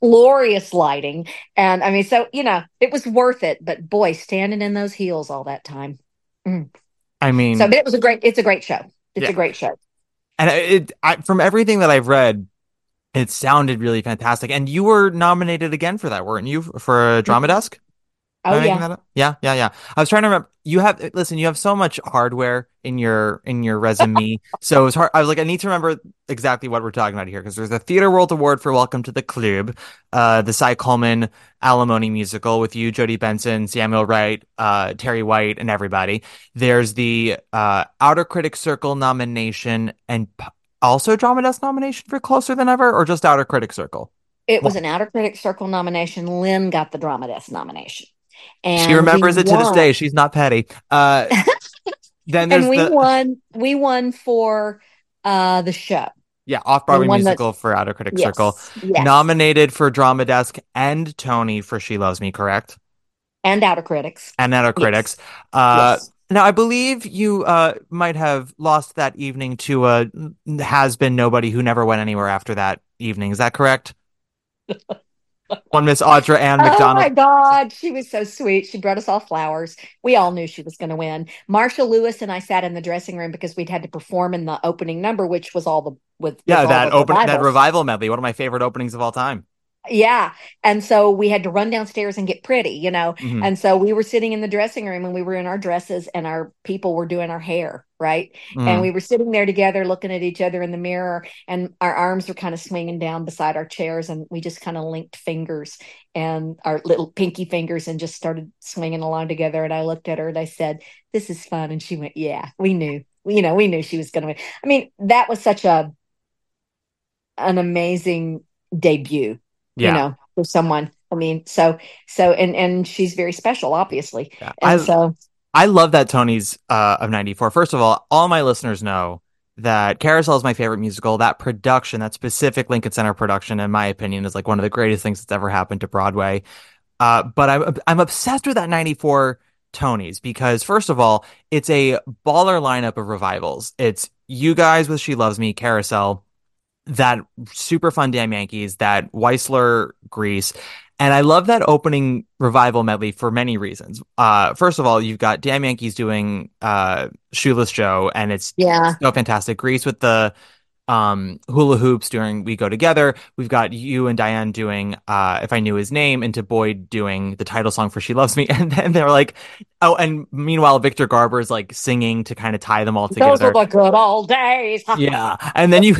glorious lighting. And I mean, so, you know, it was worth it. But boy, standing in those heels all that time. Mm. I mean, So, but it was a great, it's a great show. It's Yeah. a great show. and it I, from everything that I've read, it sounded really fantastic. And you were nominated again for that, weren't you, for a drama desk? Oh, yeah. Yeah, yeah, yeah. I was trying to remember. You have listen. You have so much hardware in your in your resume, so it was hard. I was like, I need to remember exactly what we're talking about here because there's a Theater World Award for Welcome to the Club, uh, the Cy Coleman alimony musical with you, Jodi Benson, Samuel Wright, uh, Terri White, and everybody. There's the uh, Outer Critics Circle nomination and p- also Drama Desk nomination for Closer Than Ever, or just Outer Critics Circle. It was an Outer Critics Circle nomination. Lynn got the Drama Desk nomination. And she remembers it to this day. She's not petty. Uh, then And we the won, we won for uh the show. yeah off Broadway one that- musical for Outer Critics Yes. Circle. Yes. Nominated for Drama Desk and Tony for She Loves Me, correct? and Outer Critics. And Outer Yes. Critics. Uh, yes. Now I believe you uh might have lost that evening to a has been nobody who never went anywhere after that evening. Is that correct? One Miss Audra Ann oh, McDonald. Oh my God, she was so sweet. She brought us all flowers. We all knew she was going to win. Marcia Lewis and I sat in the dressing room because we'd had to perform in the opening number, which was all the with Yeah, that the open that revival medley, one of my favorite openings of all time. Yeah, and so we had to run downstairs and get pretty, you know. Mhm. And so we were sitting in the dressing room and we were in our dresses and our people were doing our hair, right? Mhm. And we were sitting there together looking at each other in the mirror and our arms were kind of swinging down beside our chairs and we just kind of linked fingers and our little pinky fingers and just started swinging along together and I looked at her and I said, "This is fun." And she went, "Yeah, we knew. You know, we knew she was going to win." I mean, that was such a an amazing debut yeah. you know for someone i mean so so and and she's very special obviously Yeah. and I- so I love that Tony's uh, of 94. First of all, all my listeners know that Carousel is my favorite musical. That production, that specific Lincoln Center production, in my opinion, is like one of the greatest things that's ever happened to Broadway. Uh, but I'm, I'm obsessed with that 94 Tonys because, first of all, it's a baller lineup of revivals. It's you guys with She Loves Me, Carousel, that super fun Damn Yankees, that Weissler Grease. And I love that opening revival medley for many reasons. Uh, first of all, you've got Damn Yankees doing uh, Shoeless Joe, and it's yeah so fantastic. Grease with the um, hula hoops during We Go Together. We've got you and Diane doing uh, If I Knew His Name, and to Boyd doing the title song for She Loves Me. And then they're like, oh, and meanwhile, Victor Garber is like singing to kind of tie them all together. those were the good old days yeah and then you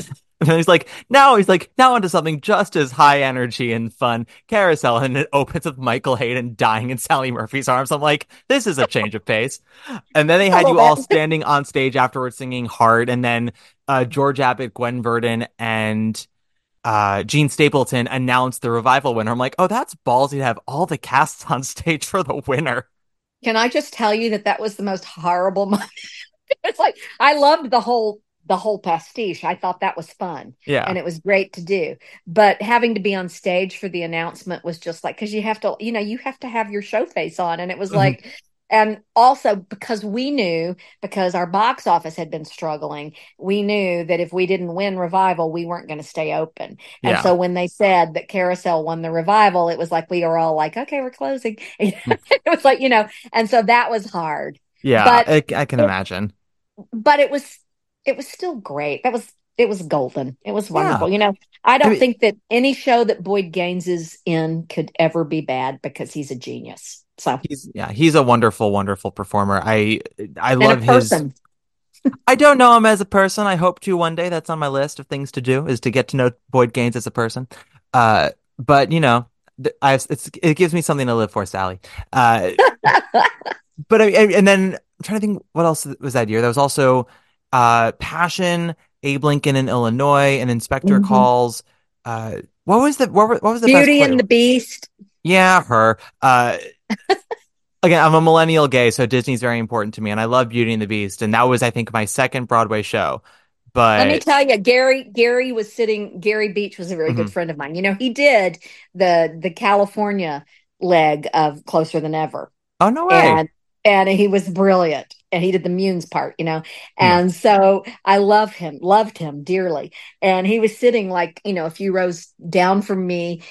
and he's like now he's like now onto something just as high energy and fun. Carousel and it opens with michael hayden dying in sally murphy's arms. I'm like this is a change of pace. And then they had you all standing on stage afterwards singing hard and then uh, george abbott gwen verdon and uh, Jean Stapleton announced the revival winner. I'm like, oh, that's ballsy to have all the casts on stage for the winner. can i just tell you that that was the most horrible moment? It's like i loved the whole the whole pastiche i thought that was fun Yeah. and it was great to do but having to be on stage for the announcement was just like because you have to you know you have to have your show face on and it was Mhm. like and also because we knew because our box office had been struggling we knew that if we didn't win revival we weren't going to stay open and Yeah. so when they said that carousel won the revival it was like we were all like okay we're closing it was like you know and so that was hard yeah. but- I, I can it- imagine. but it was it was still great that was it was golden. It was wonderful. Yeah. You know, I don't I mean, think that any show that Boyd Gaines is in could ever be bad because he's a genius. So he's yeah, he's a wonderful, wonderful performer. I I and love his. I don't know him as a person. I hope to one day. That's on my list of things to do is to get to know Boyd Gaines as a person. Uh, but you know, I, it gives me something to live for, Sally. Uh, but I, and then I'm trying to think what else was that year. There was also uh, Passion, Abe Lincoln in Illinois, and Inspector mm-hmm. Calls. Uh, what was the what, what was the Beauty and the Beast? Yeah, her. Uh, again, I'm a millennial gay, so Disney's very important to me, and I love Beauty and the Beast, and that was, I think, my second Broadway show. But let me tell you, Gary Gary was sitting. Gary Beach was a very mm-hmm. good friend of mine. You know, he did the the California leg of Closer Than Ever. Oh no way! And, and he was brilliant, and he did the Muenz part. You know, and yeah. so I love him, loved him dearly. And he was sitting like you know a few rows down from me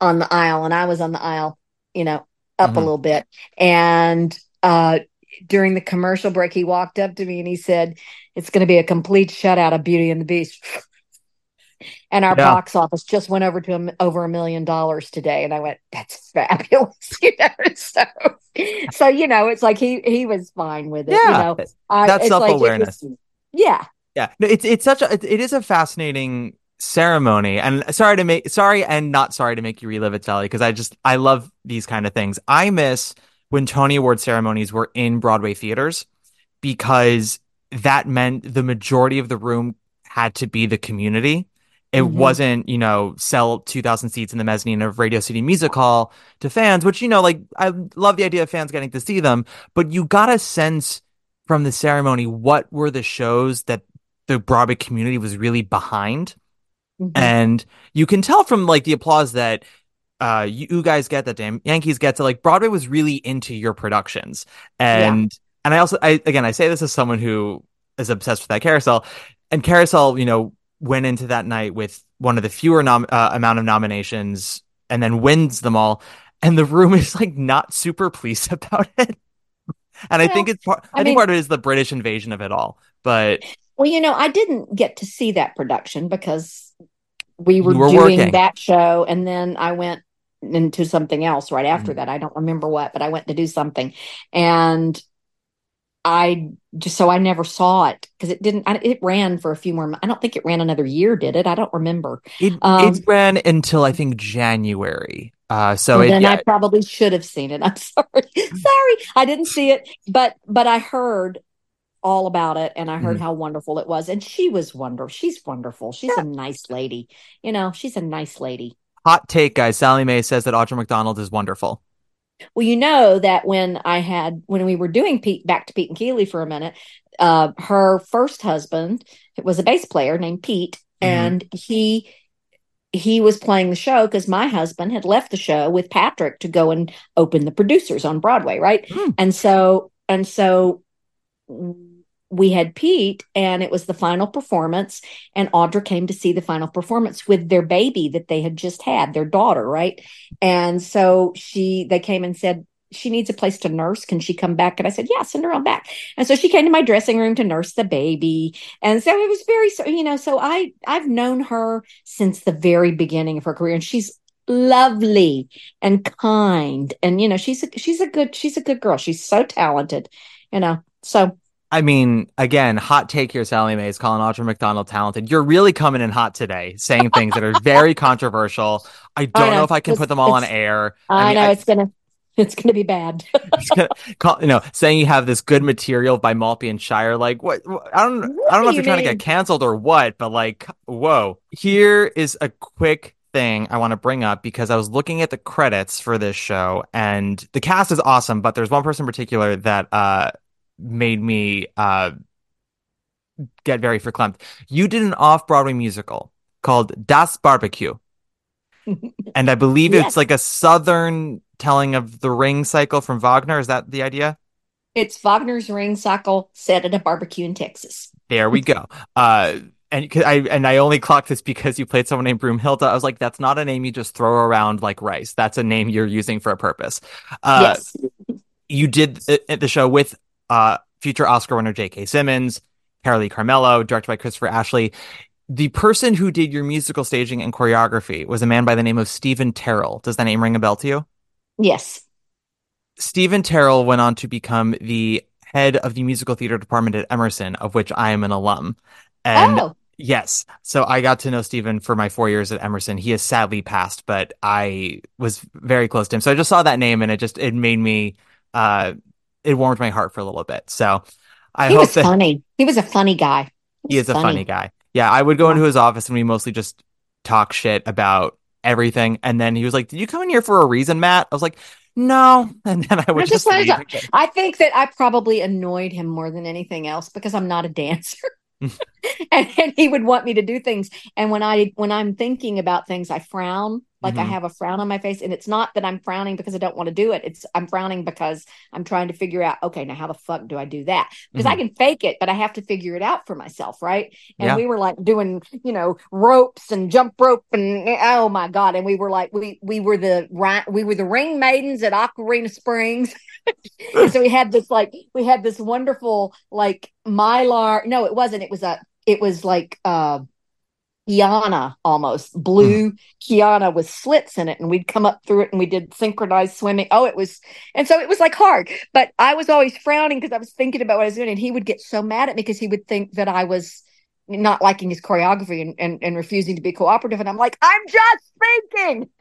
on the aisle, and I was on the aisle. You know, up mm-hmm. a little bit. And uh, during the commercial break, he walked up to me and he said, It's going to be a complete shutout of Beauty and the Beast. and our yeah. box office just went over to him over a million dollars today. And I went, That's fabulous. you know, so, so, you know, it's like he he was fine with it. Yeah. You know, that's self awareness. Like yeah. Yeah. No, it's it's such a it, it is a fascinating ceremony and sorry to make sorry and not sorry to make you relive it Sally because I just I love these kind of things. I miss when Tony Award ceremonies were in Broadway theaters because that meant the majority of the room had to be the community. It mm-hmm. wasn't, you know, sell 2000 seats in the mezzanine of Radio City Music Hall to fans, which, you know, like I love the idea of fans getting to see them, but you got a sense from the ceremony what were the shows that the Broadway community was really behind. Mm-hmm. And you can tell from like the applause that uh you guys get that damn Yankees get to like Broadway was really into your productions. And yeah. and I also I again I say this as someone who is obsessed with that carousel. And carousel, you know, went into that night with one of the fewer nom- uh, amount of nominations and then wins them all. And the room is like not super pleased about it. And I think it's part, I, I mean, think part of it is the British invasion of it all. But well, you know, I didn't get to see that production because we were, were doing working. that show and then I went into something else right after mm-hmm. that. I don't remember what, but I went to do something. And I just so I never saw it because it didn't. It ran for a few more. I don't think it ran another year. Did it? I don't remember. It, um, it ran until I think January. Uh, so it, then yeah. I probably should have seen it. I'm sorry. sorry, I didn't see it, but but I heard all about it and I heard mm-hmm. how wonderful it was. And she was wonderful. She's wonderful. She's yeah. a nice lady. You know, she's a nice lady. Hot take, guys. Sally Mayes says that Audra McDonald is wonderful. Well, you know that when I had when we were doing Pete back to Pete and Keely for a minute, uh, her first husband was a bass player named Pete, mm-hmm. and he he was playing the show because my husband had left the show with Patrick to go and open the producers on Broadway, right? Mm. And so and so we had Pete and it was the final performance and Audra came to see the final performance with their baby that they had just had, their daughter, right? And so she they came and said she needs a place to nurse. Can she come back? And I said, yeah, send her on back. And so she came to my dressing room to nurse the baby. And so it was very, so, you know, so I, I've known her since the very beginning of her career and she's lovely and kind. And, you know, she's a, she's a good, she's a good girl. She's so talented, you know, so I mean, again, hot take here, Sally Mayes is calling Audra McDonald talented. You're really coming in hot today, saying things that are very controversial. I don't I know. know. if I can put them all on air. I, I mean, know I, it's gonna it's gonna be bad. gonna call, you know, saying you have this good material by Maltby and Shire, like what? I don't, what I don't know if you're mean? trying to get canceled or what, but like, whoa. Here is a quick thing I want to bring up because I was looking at the credits for this show and the cast is awesome, but there's one person in particular that uh made me uh, get very verklempt. You did an off Broadway musical called Das Barbecue. and I believe yes. it's like a southern telling of the ring cycle from Wagner. Is that the idea? It's Wagner's ring cycle set at a barbecue in Texas. There we go. Uh, and I and I only clocked this because you played someone named Broomhilda. I was like, that's not a name you just throw around like rice. That's a name you're using for a purpose. Uh, yes. You did the show with uh, future Oscar winner J.K. Simmons, Carolee Carmelo, directed by Christopher Ashley. the person who did your musical staging and choreography was a man by the name of Stephen Terrell. Does that name ring a bell to you? Yes. Stephen Terrell went on to become the head of the musical theater department at Emerson, of which I am an alum. And oh, yes, so I got to know Stephen for my four years at Emerson. He has sadly passed, but I was very close to him. So I just saw that name and it just it made me uh it warmed my heart for a little bit. So I he hope was that funny. He was a funny guy. he is a funny guy. Yeah, I would go into his office and we mostly just talk shit about everything. And then he was like, "Did you come in here for a reason, Matt?" I was like, "No." And then I would I just just to- I think that I probably annoyed him more than anything else because I'm not a dancer. and, and he would want me to do things. And when I when I'm thinking about things, I frown. Like I Mhm. have a frown on my face. And it's not that I'm frowning because I don't want to do it. It's I'm frowning because I'm trying to figure out, okay, now how the fuck do I do that? Because I can fake it, but I have to figure it out for myself, right? And Yeah. we were like doing, you know, ropes and jump rope and oh my god! And we were like, we we were the ri- we were the ring maidens at Aquarena Springs. So we had this like we had this wonderful like mylar. No, it wasn't. It was a. It was like uh, Qiana almost blue Qiana with slits in it, and we'd come up through it and we did synchronized swimming. Oh, it was, and so it was like hard. But I was always frowning because I was thinking about what I was doing, and he would get so mad at me because he would think that I was not liking his choreography and, and, and refusing to be cooperative. And I'm like, I'm just thinking.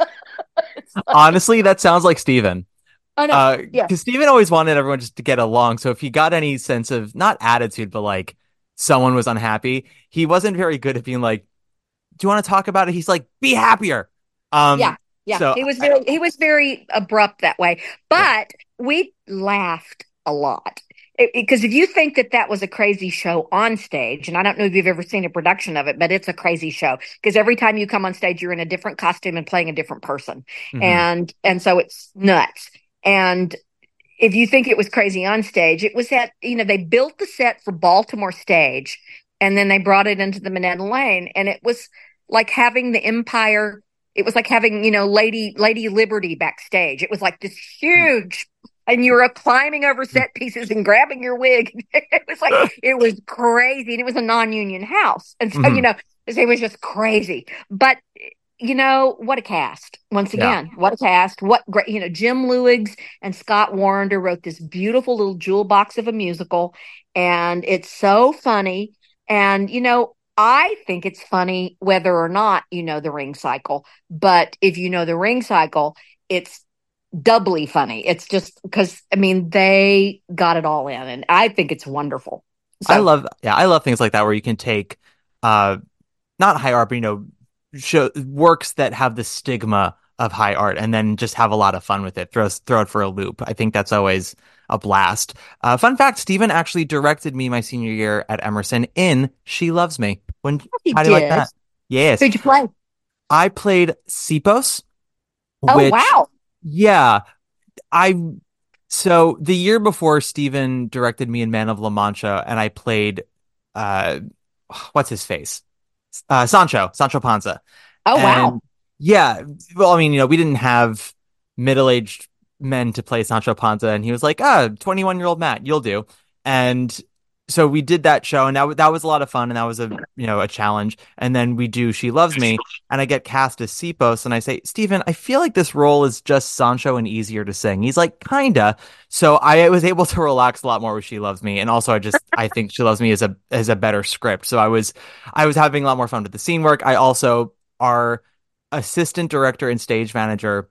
Like- Honestly, that sounds like Stephen. I know. Uh, yeah. because Stephen always wanted everyone just to get along. So if he got any sense of not attitude, but like someone was unhappy, he wasn't very good at being like, "Do you want to talk about it?" He's like, "Be happier." Um, Yeah. Yeah, So- he was very he was very abrupt that way, but we laughed a lot because if you think that that was a crazy show on stage, and I don't know if you've ever seen a production of it, but it's a crazy show because every time you come on stage, you're in a different costume and playing a different person, mhm. and and so it's nuts. And if you think it was crazy on stage, it was that you know they built the set for Baltimore stage, and then they brought it into the Minetta Lane, and it was like having the Empire. It was like having you know Lady Lady Liberty backstage. It was like this huge. And you were climbing over set pieces and grabbing your wig. it was like it was crazy, and it was a non-union house, and so Mhm. you know it was just crazy. But you know what a cast once Yeah. again what a cast what great you know jim Luigs and scott warrender wrote this beautiful little jewel box of a musical and it's so funny and you know i think it's funny whether or not you know the ring cycle but if you know the ring cycle it's doubly funny. It's just because i mean they got it all in and i think it's wonderful. I love, yeah, I love things like that where you can take, uh, not high art, but you know, show works that have the stigma of high art, and then just have a lot of fun with it. Throw throw it for a loop. I think that's always a blast. Uh, fun fact: Stephen actually directed me my senior year at Emerson in "She Loves Me." When He how do you like that? Yes, who'd you play I played Sipos. oh which- wow yeah, I. So the year before, Stephen directed me in Man of La Mancha, and I played, uh, what's his face, uh, Sancho, Sancho Panza. oh wow And, yeah, well, I mean, you know, we didn't have middle-aged men to play Sancho Panza, and he was like, "Ah, 21-year-old Matt, you'll do." And so we did that show, and that that was a lot of fun, and that was a you know a challenge. And then we do She Loves Me, and I get cast as Sipos, and I say, Stephen, I feel like this role is just Sancho and easier to sing. He's like, kinda. So I was able to relax a lot more with She Loves Me, and also I just I think She Loves Me is a is a better script. So I was I was having a lot more fun with the scene work. I also our assistant director and stage manager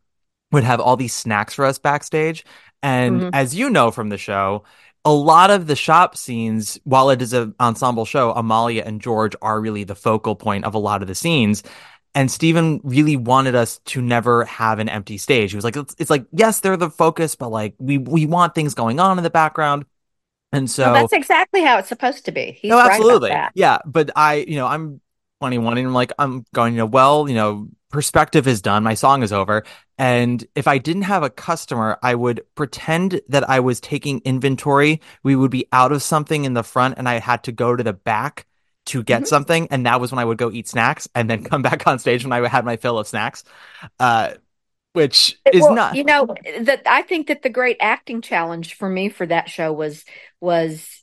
would have all these snacks for us backstage. And Mhm. as you know from the show, a lot of the shop scenes, while it is an ensemble show, Amalia and George are really the focal point of a lot of the scenes. And Stephen really wanted us to never have an empty stage. He was like, it's, it's like, yes, they're the focus, but like we we want things going on in the background. And so Well, that's exactly how it's supposed to be. He's no, right about absolutely. that. Yeah. But I, you know, I'm 21 and I'm like, I'm going, you know, well, you know, perspective is done. My song is over. And if I didn't have a customer, I would pretend that I was taking inventory. We would be out of something in the front and I had to go to the back to get Mhm. something. And that was when I would go eat snacks and then come back on stage when I had my fill of snacks. Uh, which is Well, not You know that I think that the great acting challenge for me for that show was was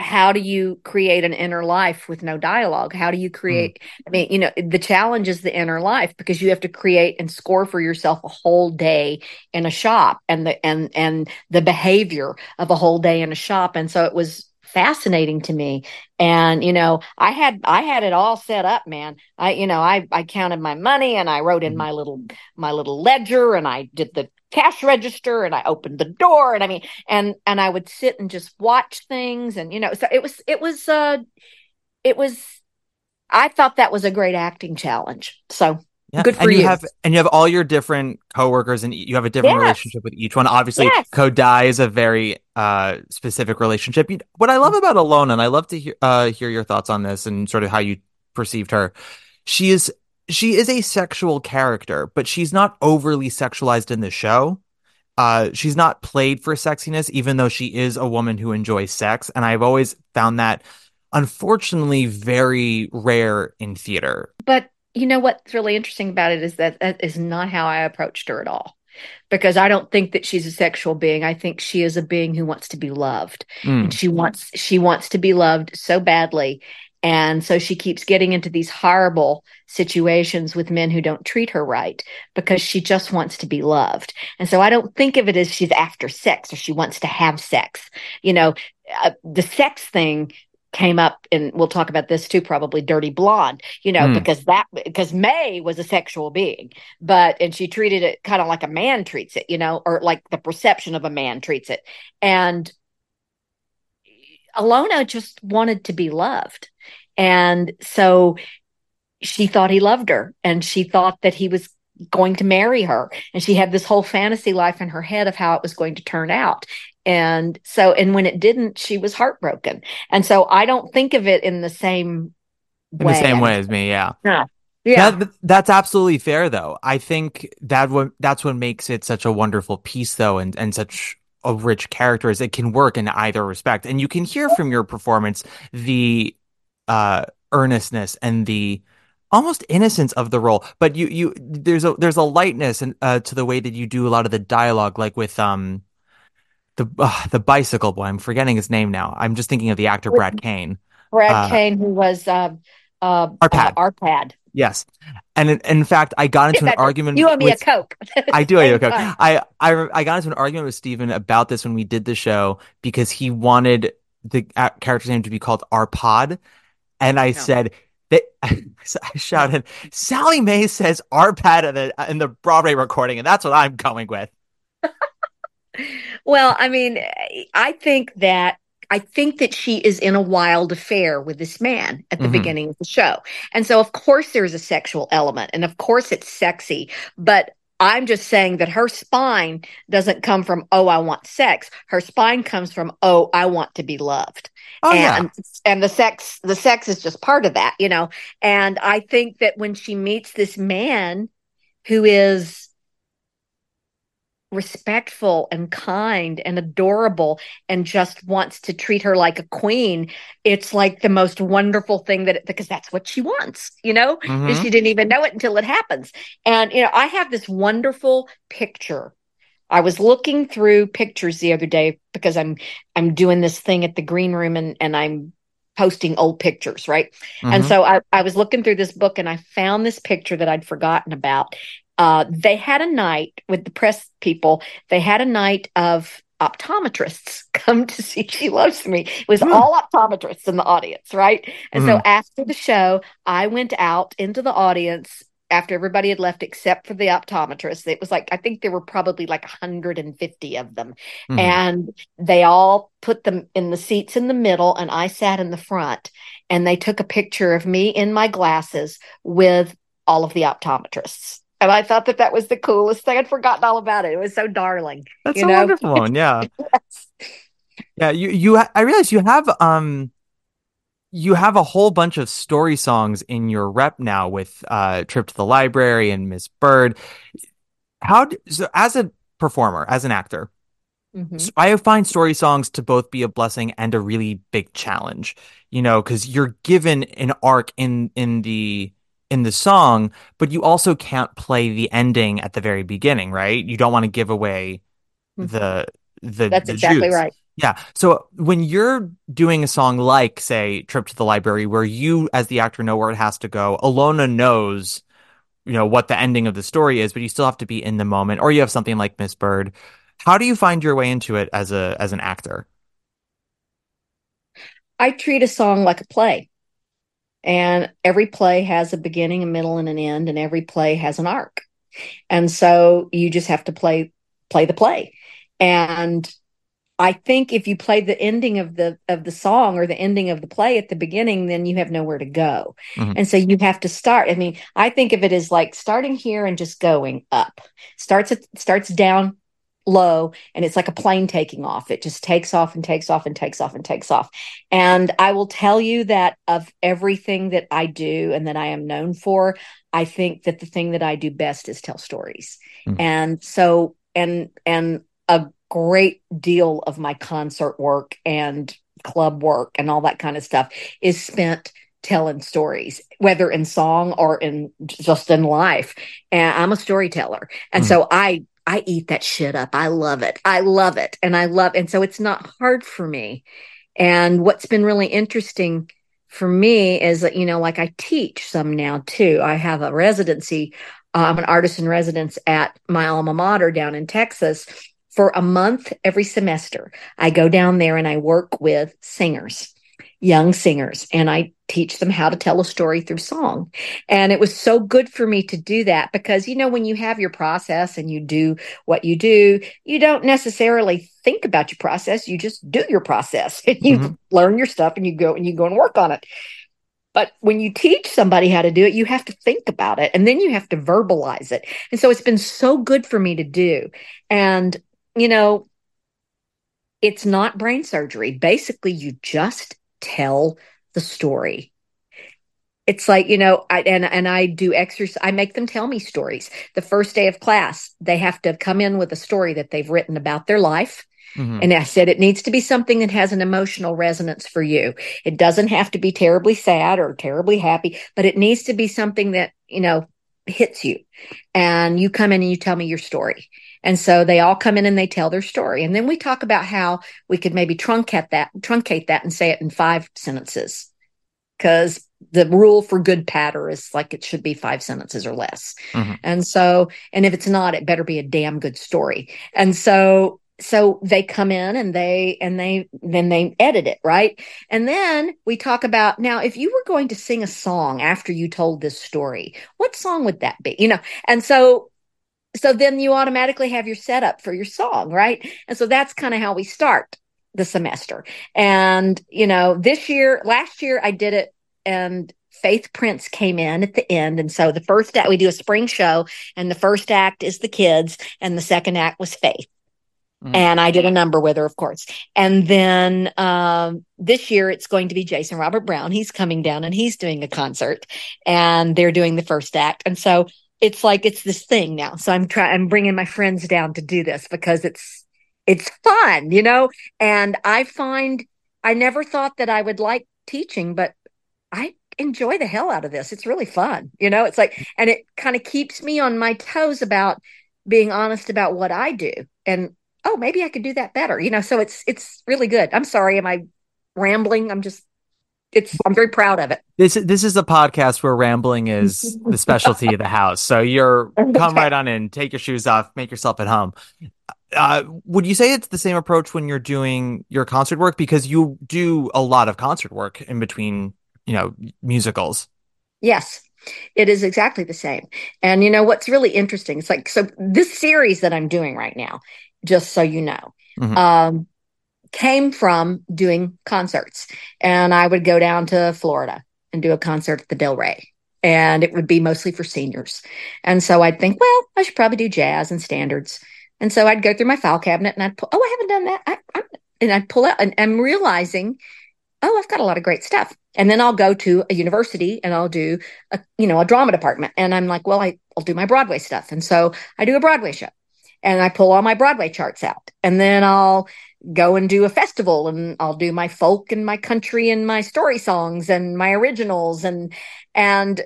how do you create an inner life with no dialogue? How do you hmm. create? I mean, you know, the challenge is the inner life because you have to create and score for yourself a whole day in a shop and the and and the behavior of a whole day in a shop. And so it was fascinating to me. And you know i had i had it all set up man. I you know i i counted my money and i wrote in my little my little ledger and i did the cash register and i opened the door. And i mean and and i would sit and just watch things and you know so it was it was uh it was i thought that was a great acting challenge. So Yeah. Good for and you, you. have and you have all your different coworkers and you have a different Yes. relationship with each one. Obviously, Yes. Kodaly is a very uh specific relationship. What I love about Ilona, and I love to hear uh hear your thoughts on this and sort of how you perceived her. She is she is a sexual character, but she's not overly sexualized in the show. Uh, she's not played for sexiness, even though she is a woman who enjoys sex. And I've always found that, unfortunately, very rare in theater. but you know what's really interesting about it is that that is not how i approached her at all. Because i don't think that she's a sexual being. I think she is a being who wants to be loved. Mm. and she wants she wants to be loved so badly. And so she keeps getting into these horrible situations with men who don't treat her right because she just wants to be loved. And so i don't think of it as she's after sex or she wants to have sex. You know uh, the sex thing came up and we'll talk about this too probably dirty blonde you know Hmm. because that because Mae was a sexual being but and she treated it kind of like a man treats it you know or like the perception of a man treats it and Ilona just wanted to be loved. And so she thought he loved her and she thought that he was going to marry her. And she had this whole fantasy life in her head of how it was going to turn out. And so, and when it didn't, she was heartbroken. And so I don't think of it in the same In way. the same way as me, yeah. Yeah. That, that's absolutely fair, though. I think that what that's what makes it such a wonderful piece, though, and and such a rich character is it can work in either respect, and you can hear from your performance the uh earnestness and the almost innocence of the role. But you you there's a there's a lightness and uh, to the way that you do a lot of the dialogue, like with um the uh, the bicycle boy. I'm forgetting his name now. I'm just thinking of the actor Brad Kane. Brad Uh, Kane, who was uh, uh, Arpad. Uh, Arpad. Yes, and in, in fact, I got into an argument. You owe me with, a Coke. I do. I do. Same Okay. time. I, I I got into an argument with Stephen about this when we did the show because he wanted the character's name to be called Arpod, and I said that I shouted, "Sally Mayes says Arpad in the in the Broadway recording, and that's what I'm going with." Well, I mean, I think that I think that she is in a wild affair with this man at the Mhm. beginning of the show. And so of course there's a sexual element and of course it's sexy, but I'm just saying that her spine doesn't come from oh I want sex. Her spine comes from oh I want to be loved. Oh yeah, and and the sex the sex is just part of that, you know. And I think that when she meets this man who is respectful and kind and adorable and just wants to treat her like a queen it's like the most wonderful thing that because that's what she wants you know and Mhm. she didn't even know it until it happens and you know i have this wonderful picture i was looking through pictures the other day because i'm i'm doing this thing at the green room and and i'm posting old pictures right and Mhm. so I, I was looking through this book and I found this picture that I'd forgotten about. Uh, they had a night with the press people, they had a night of optometrists come to see She Loves Me. It was Hmm. all optometrists in the audience, right? And so Mhm. after the show, I went out into the audience after everybody had left except for the optometrists. It was like, I think there were probably like 150 of them Mhm. and they all put them in the seats in the middle and i sat in the front and they took a picture of me in my glasses with all of the optometrists and i thought that that was the coolest thing i'd forgotten all about it it was so darling that's you a know? wonderful one. Yeah. Yeah, you you I realize you have um you have a whole bunch of story songs in your rep now with uh Trip to the Library and Miss Bird. How d so as a performer, as an actor, Mhm. s- I find story songs to both be a blessing and a really big challenge, you know, because you're given an arc in in the in the song, but you also can't play the ending at the very beginning, right? You don't want to give away Mhm. the the that's the exactly juice. right Yeah. So when you're doing a song like, say, Trip to the Library, where you, as the actor, know where it has to go, Ilona knows, you know, what the ending of the story is, but you still have to be in the moment. Or you have something like Miss Bird. How do you find your way into it as a as an actor? I treat a song like a play. And every play has a beginning, a middle, and an end, and every play has an arc. And so you just have to play play the play. And I think if you play the ending of the of the song or the ending of the play at the beginning, then you have nowhere to go. Mhm. And so you have to start. I mean, I think of it as like starting here and just going up. Starts at starts down low and it's like a plane taking off. It just takes off and takes off and takes off and takes off. And I will tell you that of everything that I do and that I am known for, I think that the thing that I do best is tell stories. Mm. And so and and a great deal of my concert work and club work and all that kind of stuff is spent telling stories whether in song or in just in life and i'm a storyteller and Mhm. so i i eat that shit up. I love it. I love it. And i love and so it's not hard for me. And what's been really interesting for me is that you know like i teach some now too. I have a residency uh, i'm an artist in residence at my alma mater down in texas for a month every semester. I go down there and I work with singers, young singers, and I teach them how to tell a story through song. And it was so good for me to do that because, you know, when you have your process and you do what you do, you don't necessarily think about your process. You just do your process and you Mhm. learn your stuff and you go and you go and work on it. But when you teach somebody how to do it, you have to think about it and then you have to verbalize it. And so it's been so good for me to do. And, you know, it's not brain surgery. Basically, you just tell the story. It's like, you know, I and and I do exercise I make them tell me stories. The first day of class, they have to come in with a story that they've written about their life. Mhm. And I said it needs to be something that has an emotional resonance for you. It doesn't have to be terribly sad or terribly happy, but it needs to be something that, you know, hits you. And you come in and you tell me your story. And so they all come in and they tell their story. And then we talk about how we could maybe truncate that, truncate that and say it in five sentences. Because the rule for good patter is like it should be five sentences or less. Mhm. And so, and if it's not, it better be a damn good story. And so, so they come in and they, and they, then they edit it, right? And then we talk about now, if you were going to sing a song after you told this story, what song would that be? You know, and so so then you automatically have your setup for your song, right? And so that's kind of how we start the semester. And, you know, this year, last year I did it and Faith Prince came in at the end. And so the first act, we do a spring show, and the first act is the kids, and the second act was Faith. Mhm. And I did a number with her, of course. And then um, this year it's going to be Jason Robert Brown. He's coming down and he's doing a concert, and they're doing the first act. And so it's like it's this thing now. So I'm trying. I'm bringing my friends down to do this because it's it's fun, you know. And I find I never thought that I would like teaching, but I enjoy the hell out of this. It's really fun, you know. It's like, and it kind of keeps me on my toes about being honest about what I do, and oh, maybe I could do that better, you know. So it's it's really good. I'm sorry, am I rambling? I'm just. It's. I'm very proud of it. This this is a podcast where rambling is the specialty of the house. So you're come right on in, take your shoes off, make yourself at home. Uh, would you say it's the same approach when you're doing your concert work because you do a lot of concert work in between, you know, musicals? Yes, it is exactly the same. And you know what's really interesting? It's like so this series that I'm doing right now, just so you know, Mhm. um, came from doing concerts. And I would go down to Florida and do a concert at the Del Rey. And it would be mostly for seniors. And so I'd think, well, I should probably do jazz and standards. And so I'd go through my file cabinet and I'd pull, oh, I haven't done that. I, I, and I'd pull out and I'm realizing, oh, I've got a lot of great stuff. And then I'll go to a university and I'll do a, you know, a drama department. And I'm like, well, I, I'll do my Broadway stuff. And so I do a Broadway show and I pull all my Broadway charts out. And then I'll go and do a festival and I'll do my folk and my country and my story songs and my originals and and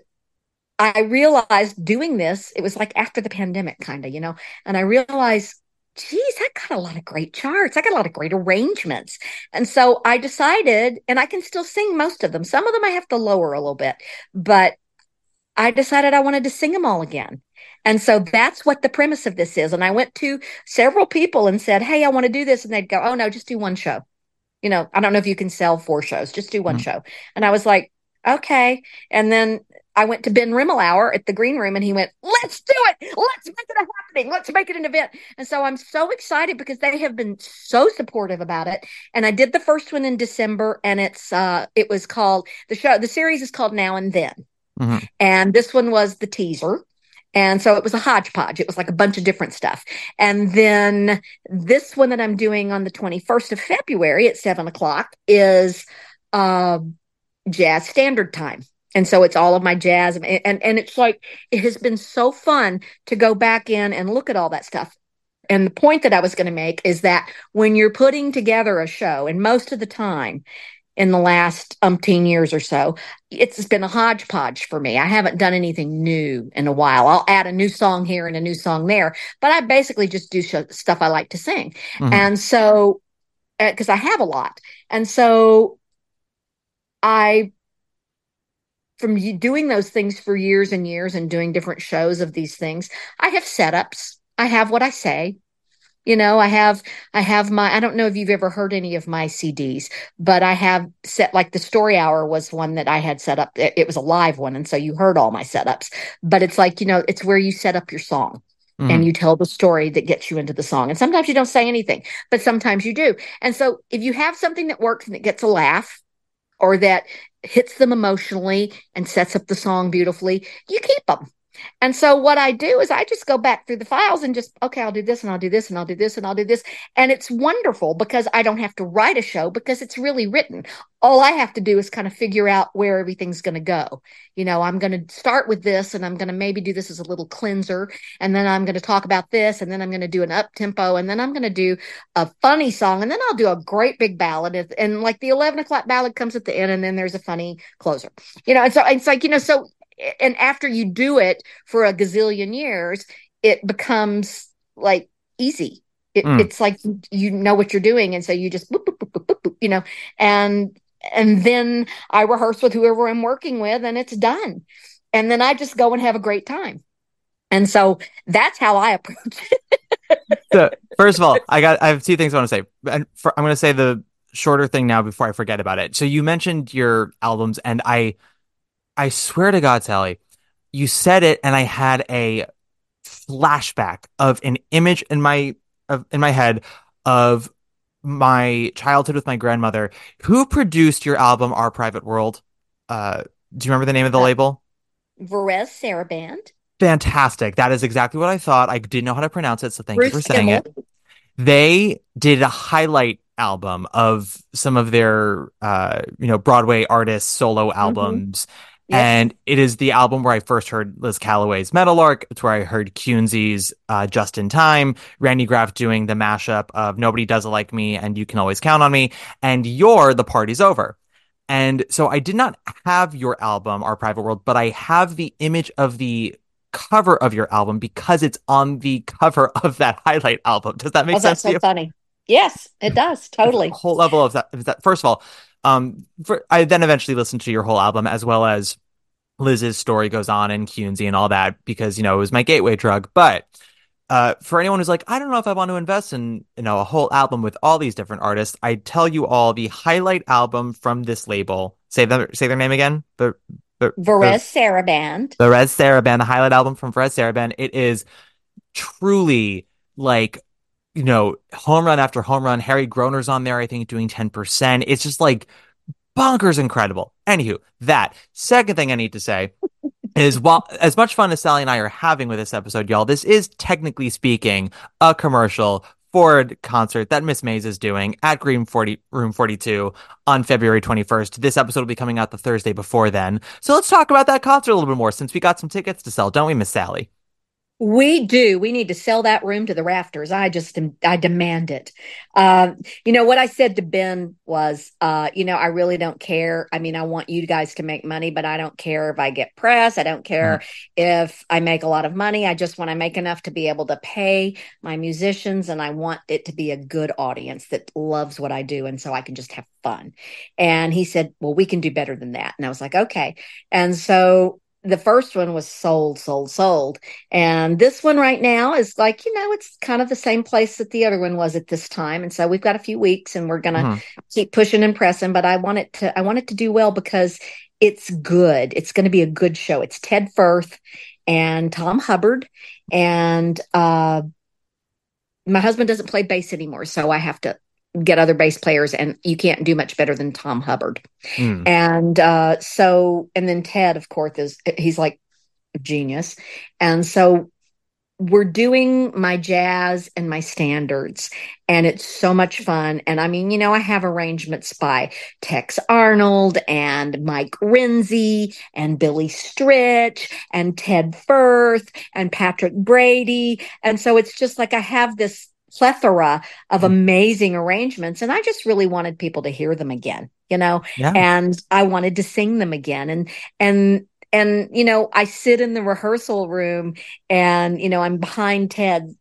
I realized doing this, it was like after the pandemic kind of, you know, and I realized geez, I got a lot of great charts. I got a lot of great arrangements. And so I decided, and I can still sing most of them. Some of them I have to lower a little bit, but I decided I wanted to sing them all again. And so that's what the premise of this is. And I went to several people and said, Hey, I want to do this. And they'd go, Oh, no, just do one show. You know, I don't know if you can sell four shows, just do one Mhm. show. And I was like, Okay. And then I went to Ben Rimalower at the green room and he went, Let's do it. Let's make it a happening. Let's make it an event. And so I'm so excited because they have been so supportive about it. And I did the first one in December and it's uh it was called the show the series is called Now and Then. Mhm. And this one was the teaser. And so it was a hodgepodge. It was like a bunch of different stuff. And then this one that I'm doing on the 21st of February at seven o'clock is uh, jazz standard time. And so it's all of my jazz and, and and it's like it has been so fun to go back in and look at all that stuff. And the point that I was going to make is that when you're putting together a show, and most of the time in the last umpteen years or so, it's been a hodgepodge for me. I haven't done anything new in a while. I'll add a new song here and a new song there, but I basically just do sh- stuff I like to sing. Mhm. And so, because I have a lot. And so I, from doing those things for years and years and doing different shows of these things, I have setups. I have what I say. You know, I have, I have my, I don't know if you've ever heard any of my CDs, but I have set, like the story hour was one that I had set up. It, was a live one. And so you heard all my setups, but it's like, you know, it's where you set up your song Mhm. and you tell the story that gets you into the song. And sometimes you don't say anything, but sometimes you do. And so if you have something that works and it gets a laugh or that hits them emotionally and sets up the song beautifully, you keep them. And so what I do is I just go back through the files and just, okay, I'll do this and I'll do this and I'll do this and I'll do this. And it's wonderful because I don't have to write a show because it's really written. All I have to do is kind of figure out where everything's going to go. You know, I'm going to start with this and I'm going to maybe do this as a little cleanser. And then I'm going to talk about this and then I'm going to do an up tempo and then I'm going to do a funny song and then I'll do a great big ballad. And- like the 11 o'clock ballad comes at the end and then there's a funny closer, you know, and so it's like, you know, so, and after you do it for a gazillion years, it becomes like easy. It, Mm. It's like you- know what you're doing, and so you just boop, boop, boop, boop, boop, boop, you know, and and then I rehearse with whoever I'm working with, and it's done, and then I just go and have a great time, and so that's how I approach it. So, first of all, I got I have two things I want to say. And for, I'm going to say the shorter thing now before I forget about it. So you mentioned your albums, and I I swear to God, Sally, you said it, and I had a flashback of an image in my of, in my head of my childhood with my grandmother. Who produced your album, Our Private World? Uh, do you remember the name of the Uh, label? Varese Sarabande, Fantastic. That is exactly what I thought. I didn't know how to pronounce it, so thank you for Bruce saying it. They did a highlight album of some of their uh you know Broadway artists solo albums And it is the album where I first heard Liz Callaway's Meadowlark it's where I heard Kunzi's uh Just in Time Randy Graff doing the mashup of Nobody Does It Like Me and You Can Always Count on Me and You're The Party's Over and so I did not have your album Our Private World but I have the image of the cover of your album because it's on the cover of that highlight album does that make Oh, sense that's to so you funny. Yes, it does totally. whole level of that, of that. First of all, um, for, I then eventually listened to your whole album as well as Liz's story goes on and Kunzi and all that because you know it was my gateway drug. But uh, for anyone who's like, I don't know if I want to invest in you know a whole album with all these different artists, I tell you all the highlight album from this label. Say their say their name again. The the Varese Sarabande. the Sarabande, the highlight album from Red Sarabande. It is truly like, you know, home run after home run. Harry Groener's on there, I think, doing 10%. It's just like bonkers incredible. Anywho, that second thing I need to say is while as much fun as Sally and I are having with this episode, y'all, this is technically speaking a commercial for a concert that Miss Mayes is doing at Green 40 Room 42 on February 21st. This episode will be coming out the Thursday before then. So let's talk about that concert a little bit more since we got some tickets to sell, don't we, Miss Sally? We do. We need to sell that room to the rafters. I just, I demand it. Um, you know, what I said to Ben was, uh, you know, I really don't care. I mean, I want you guys to make money, but I don't care if I get press. I don't care if I make a lot of money. I just want to make enough to be able to pay my musicians. And I want it to be a good audience that loves what I do. And so I can just have fun. And he said, well, we can do better than that. And I was like, okay. And so the first one was sold, sold, sold. And this one right now is like, you know, it's kind of the same place that the other one was at this time. And so we've got a few weeks and we're going to Mhm. keep pushing and pressing, but I want it to, I want it to do well because it's good. It's going to be a good show. It's Ted Firth and Tom Hubbard and, uh, my husband doesn't play bass anymore, so I have to get other bass players, and you can't do much better than Tom Hubbard. Mm. And uh, so, and then Ted, of course, is he's like a genius. And so we're doing my jazz and my standards, and it's so much fun. And I mean, you know, I have arrangements by Tex Arnold and Mike Renzi and Billy Stritch and Ted Firth and Patrick Brady. And so it's just like I have this plethora of mm. amazing arrangements, and I just really wanted people to hear them again, you know Yeah. and I wanted to sing them again. And and and you know, I sit in the rehearsal room and you know, I'm behind Ted,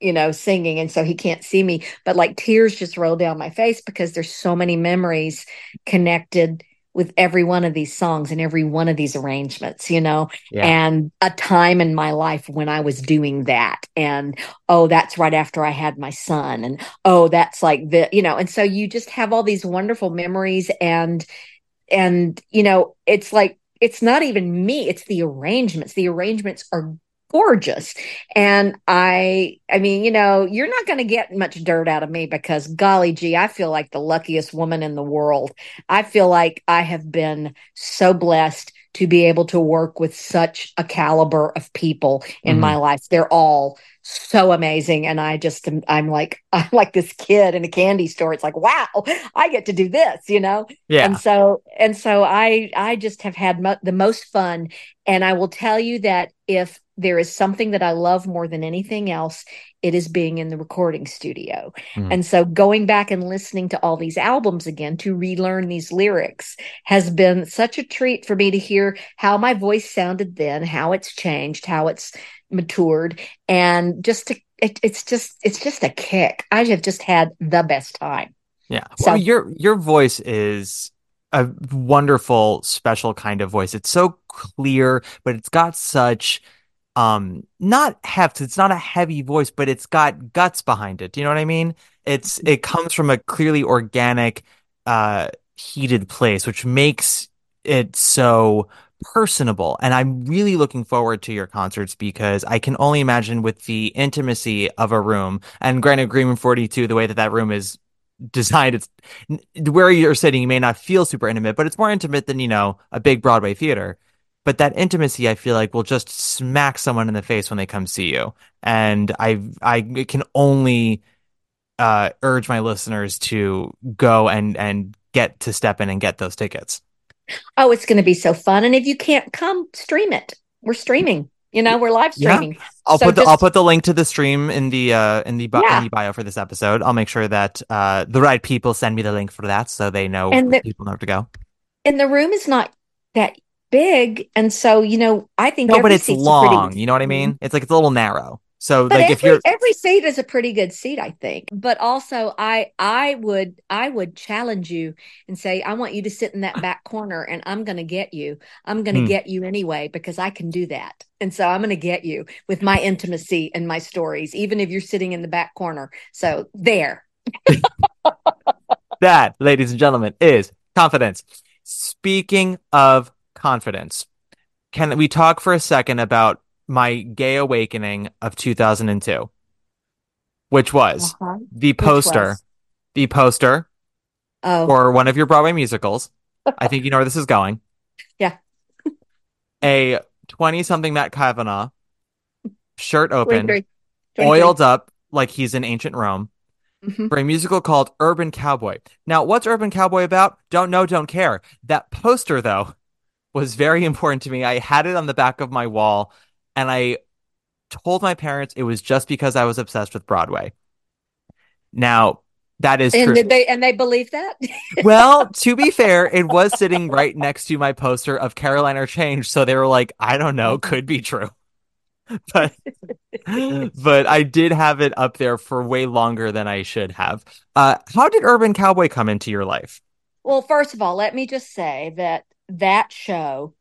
you know, singing, and so he can't see me, but like tears just roll down my face because there's so many memories connected with every one of these songs and every one of these arrangements, you know, Yeah. and a time in my life when I was doing that. And oh, that's right after I had my son. And oh, that's like the, you know, and so you just have all these wonderful memories and, and, you know, it's like, it's not even me, it's the arrangements. The arrangements are gorgeous. And I, I mean, you know, you're not going to get much dirt out of me because golly gee, I feel like the luckiest woman in the world. I feel like I have been so blessed to be able to work with such a caliber of people in Mhm. my life. They're all so amazing. And I just, am, I'm like, I'm like this kid in a candy store. It's like, wow, I get to do this, you know? Yeah. And so, and so I, I just have had mo- the most fun. And I will tell you that if there is something that I love more than anything else, it is being in the recording studio. Mhm. And so going back and listening to all these albums again to relearn these lyrics has been such a treat for me to hear how my voice sounded then, how it's changed, how it's matured, and just to, it, it's just it's just a kick. I have just had the best time. Yeah. So- Well, your your voice is a wonderful, special kind of voice. It's so clear, but it's got such um not heft. It's not a heavy voice, but it's got guts behind it. Do you know what I mean? It's it comes from a clearly organic, uh, heated place, which makes it so personable. And I'm really looking forward to your concerts because I can only imagine with the intimacy of a room and granted a Green Room 42, the way that that room is designed, it's where you're sitting, you may not feel super intimate, but it's more intimate than, you know, a big Broadway theater. But that intimacy, I feel like, will just smack someone in the face when they come see you. And I, I can only uh, urge my listeners to go and and get to step in and get those tickets. Oh, it's going to be so fun! And if you can't come, stream it. We're streaming. You know, we're live Yeah. streaming. I'll So put the just- I'll put the link to the stream in the uh in the, Yeah. in the bio for this episode. I'll make sure that uh the right people send me the link for that so they know And the- people know where to go. And the room is not that big, and so you know, I think No, but it's long. pretty- You know what I mean? It's like it's a little narrow. So But like every, if you're every seat is a pretty good seat, I think. But also, I I would I would challenge you and say, I want you to sit in that back corner, and I'm going to get you. I'm going to Hmm. get you anyway because I can do that. And so I'm going to get you with my intimacy and my stories, even if you're sitting in the back corner. So there. that, ladies and gentlemen, is confidence. Speaking of confidence, can we talk for a second about my gay awakening of 2002? Which was Uh-huh. the poster, was? the poster Oh, for one of your Broadway musicals. I think you know where this is going. Yeah. A 20 something Matt Cavenaugh, shirt open, 23. oiled up like he's in ancient Rome, Mhm. for a musical called Urban Cowboy. Now, what's Urban Cowboy about? Don't know, don't care. That poster, though, was very important to me. I had it on the back of my wall and I told my parents it was just because I was obsessed with Broadway. Now, that is And true. did they and they believe that? well, to be fair, it was sitting right next to my poster of Caroline or Change, so they were like, I don't know, could be true. But but I did have it up there for way longer than I should have. Uh, how did Urban Cowboy come into your life? Well, first of all, let me just say that that show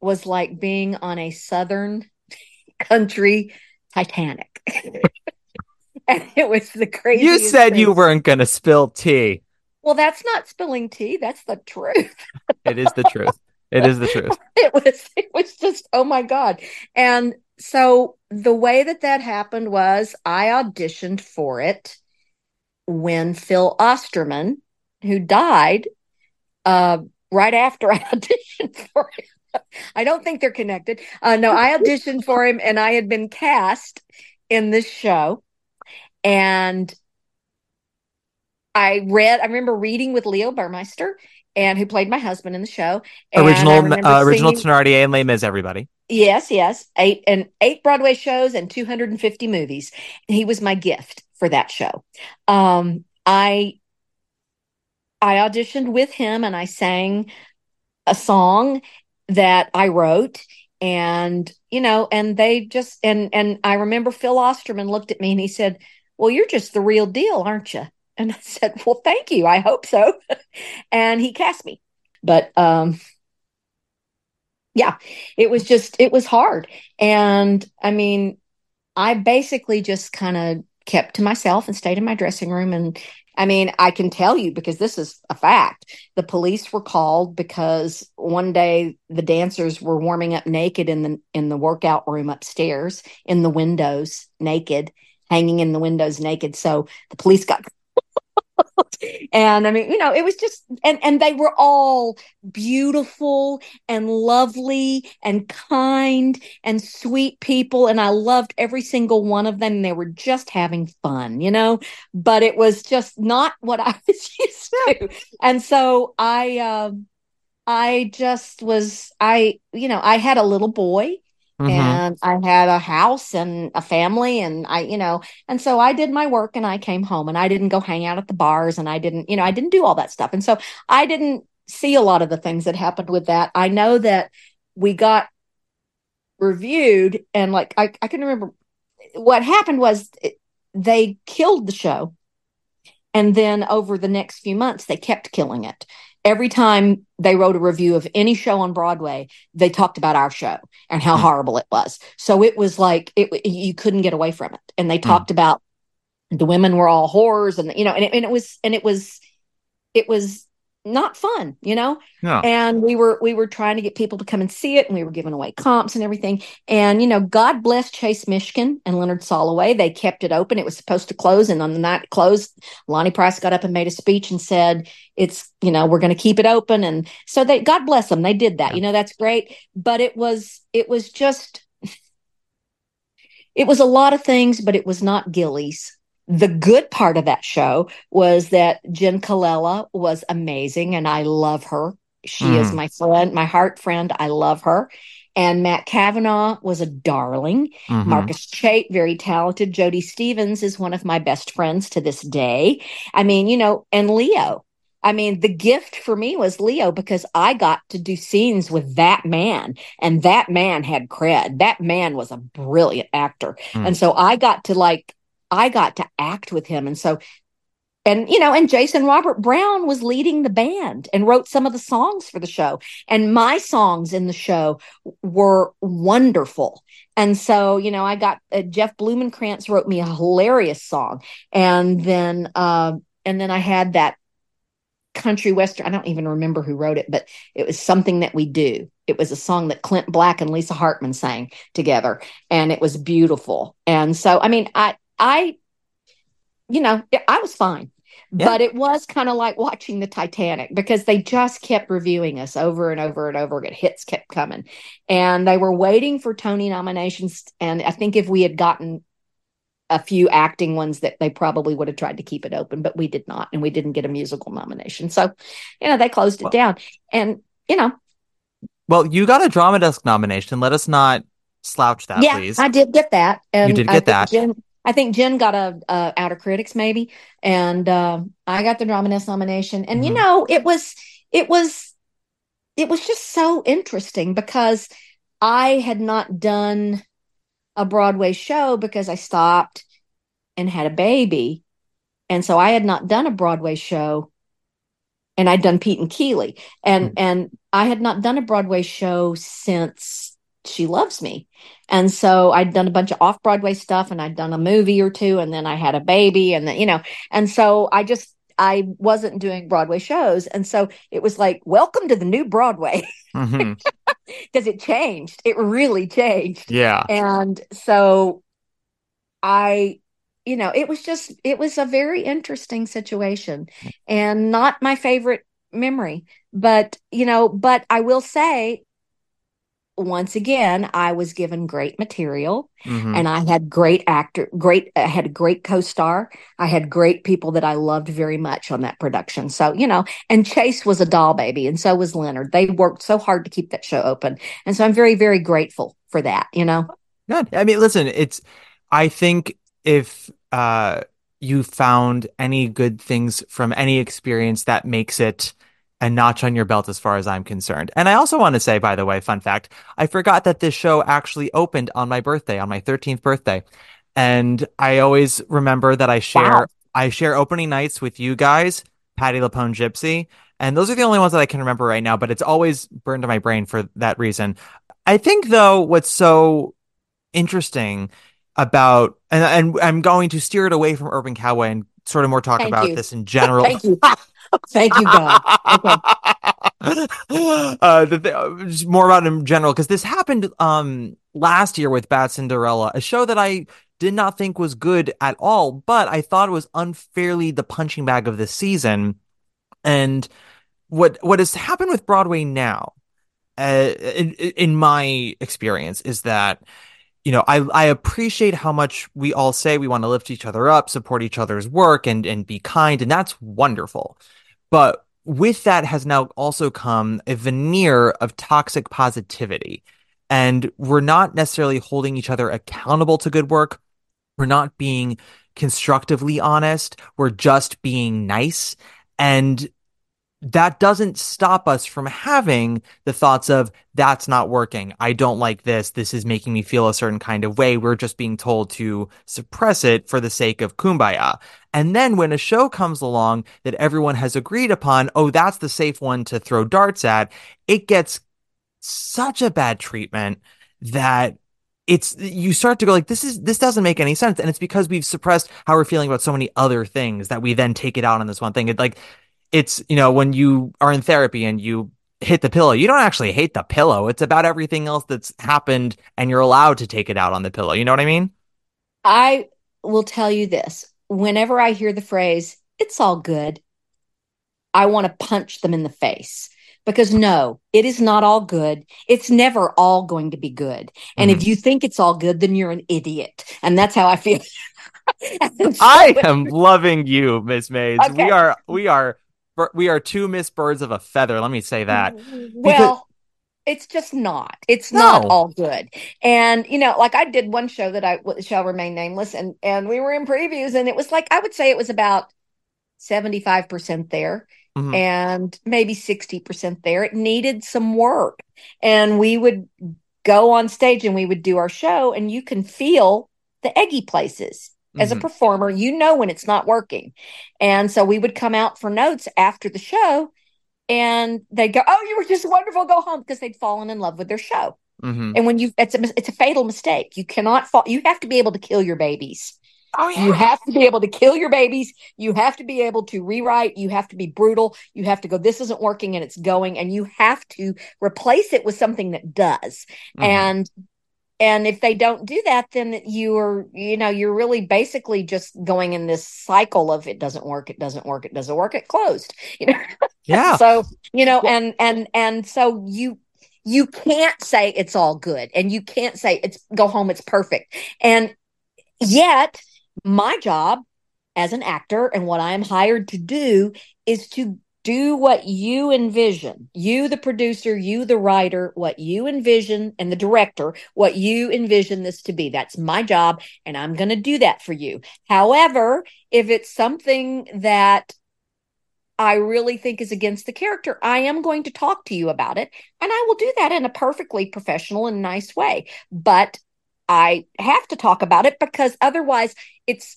was like being on a southern country Titanic. and it was the craziest. You said you weren't going to spill tea. Well, that's not spilling tea. That's the truth. It is the truth. It is the truth. It was it was just oh my god. And so the way that that happened was I auditioned for it when Phil Oesterman, who died uh, right after I auditioned for him. I don't think they're connected. Uh, no, I auditioned for him and I had been cast in this show. And I read, I remember reading with Leo Burmeister and who played my husband in the show. Original uh, original Thenardier and Les Mis, everybody. Yes, yes. Eight and eight Broadway shows and 250 movies. He was my gift for that show. Um, I I auditioned with him and I sang a song that I wrote and you know and they just and and I remember Phil Oesterman looked at me and he said, "Well, you're just the real deal, aren't you?" And I said, "Well, thank you. I hope so." and he cast me. But um yeah, it was just it was hard. And I mean, I basically just kind of kept to myself and stayed in my dressing room and I mean, I can tell you because this is a fact. The police were called because one day the dancers were warming up naked in the in the workout room upstairs in the windows naked, hanging in the windows naked. So the police got and I mean, you know, it was just and and they were all beautiful and lovely and kind and sweet people and I loved every single one of them. They were just having fun, you know, but it was just not what I was used to. And so I um I just was I you know, I had a little boy Mhm. and I had a house and a family and I you know and so I did my work and I came home and I didn't go hang out at the bars and I didn't you know I didn't do all that stuff. And so I didn't see a lot of the things that happened with that. I know that we got reviewed and like I, I can remember. What happened was it, they killed the show and then over the next few months they kept killing it every time they wrote a review of any show on Broadway, they talked about our show and how Hmm. horrible it was. So it was like it you couldn't get away from it. And they talked about the women were all whores and you know and it, and it was and it was it was not fun, you know? No. And we were we were trying to get people to come and see it and we were giving away comps and everything. And you know, God bless Chase Mishkin and Leonard Soloway. They kept it open. It was supposed to close and on the night it closed, Lonny Price got up and made a speech and said, it's, you know, we're going to keep it open and so they God bless them. They did that. Yeah. You know, that's great, but it was it was just it was a lot of things, but it was not Gilley's. The good part of that show was that Jenn Colella was amazing and I love her. She is Mm. my friend, my heart friend. I love her. And Matt Cavenaugh was a darling. Mhm. Marcus Chait, very talented. Jodi Stevens is one of my best friends to this day. I mean, you know, and Leo. I mean, the gift for me was Leo because I got to do scenes with that man, and that man had cred. That man was a brilliant actor. Hmm. And so I got to like, I got to act with him. And so, and you know, and Jason Robert Brown was leading the band and wrote some of the songs for the show. And my songs in the show were wonderful. And so, you know, I got uh, Jeff Blumenkrantz wrote me a hilarious song. And then, uh, and then I had that country western. I don't even remember who wrote it, but it was something that we do. It was a song that Clint Black and Lisa Hartman sang together, and it was beautiful. And so, I mean, I, I, you know, I was fine. Yeah. But it was kind of like watching the Titanic because they just kept reviewing us over and over and over again. Hits kept coming. And they were waiting for Tony nominations. And I think if we had gotten a few acting ones that they probably would have tried to keep it open, but we did not, and we didn't get a musical nomination. So, you know, they closed it Well- down. And, you know, Well, you got a Drama Desk nomination. Let us not slouch that, yeah, please. I did get that. And you did get that. I think Jen got a, a Outer Critics maybe, and uh, I got the Drama Desk nomination. And you Mhm. know, it was it was it was just so interesting because I had not done a Broadway show because I stopped and had a baby, and so I had not done a Broadway show. And I'd done Pete and Keely, and Mhm. and I had not done a Broadway show since She Loves Me. And so I'd done a bunch of off Broadway stuff and I'd done a movie or two and then I had a baby and then, you know, and so I just, I wasn't doing Broadway shows. And so it was like, welcome to the new Broadway mm-hmm. because it changed. It really changed. Yeah. And so I, you know, it was just, it was a very interesting situation and not my favorite memory. But, you know, but I will say, once again, I was given great material Mhm. and I had great actor, great, I had a great co-star. I had great people that I loved very much on that production. So, you know, and Chase was a doll baby and so was Leonard. They worked so hard to keep that show open. And so I'm very, very grateful for that, you know? Good. I mean, listen, it's I think if uh you found any good things from any experience that makes it a notch on your belt as far as I'm concerned. And I also want to say, by the way, fun fact, I forgot that this show actually opened on my birthday, on my 13th birthday. And I always remember that I share Wow. I share opening nights with you guys, Patti LuPone Gypsy, and those are the only ones that I can remember right now, but it's always burned to my brain for that reason. I think though what's so interesting about and, and I'm going to steer it away from Urban Cowboy and sort of more talk Thank about you. this in general. Thank you. Thank you, God. Okay. uh, the th- just more about it in general because this happened um last year with Bad Cinderella, a show that I did not think was good at all, but I thought it was unfairly the punching bag of the season. And what what has happened with Broadway now, uh, in, in my experience, is that you know, I I appreciate how much we all say we want to lift each other up, support each other's work, and and be kind, and that's wonderful. But with that has now also come a veneer of toxic positivity, and we're not necessarily holding each other accountable to good work. We're not being constructively honest. We're just being nice, and that doesn't stop us from having the thoughts of that's not working. I don't like this. This is making me feel a certain kind of way. We're just being told to suppress it for the sake of kumbaya. And then when a show comes along that everyone has agreed upon, oh, that's the safe one to throw darts at, it gets such a bad treatment that it's you start to go like this is this doesn't make any sense and it's because we've suppressed how we're feeling about so many other things that we then take it out on this one thing it like it's you know when you are in therapy and you hit the pillow you don't actually hate the pillow it's about everything else that's happened and you're allowed to take it out on the pillow you know what i mean I will tell you this. Whenever I hear the phrase, it's all good, I want to punch them in the face because no, it is not all good. It's never all going to be good. And if mm-hmm. you think it's all good, then you're an idiot. And that's how I feel. So- i am loving you miss Mayes. Okay. we are we are we are two miss birds of a feather let me say that Well, it's just not. It's not all good. And you know, like I did one show that I shall remain nameless, and and we were in previews, and it was like I would say it was about seventy five percent there, Mhm. and maybe sixty percent there. It needed some work, and we would go on stage and we would do our show, and you can feel the eggy places. As a Mhm. performer, you know when it's not working. And so we would come out for notes after the show and they'd go, "Oh, you were just wonderful. Go home," because they'd fallen in love with their show. Mhm. And when you, it's a, it's a fatal mistake. You cannot fall. You have to be able to kill your babies. oh yeah. You have to be able to kill your babies. You have to be able to rewrite. You have to be brutal. You have to go. This isn't working, and it's going. And you have to replace it with something that does. Mhm. And and if they don't do that, then you're you know you're really basically just going in this cycle of it doesn't work. It doesn't work. It doesn't work. It closed. You know. yeah so you know and and and so you you can't say it's all good and you can't say it's go home it's perfect and yet my job as an actor and what i am hired to do is to do what you envision. You, the producer, you, the writer, what you envision, and the director, what you envision this to be. That's my job, and I'm going to do that for you. However, if it's something that I really think is against the character, I am going to talk to you about it. And I will do that in a perfectly professional and nice way. But I have to talk about it because otherwise it's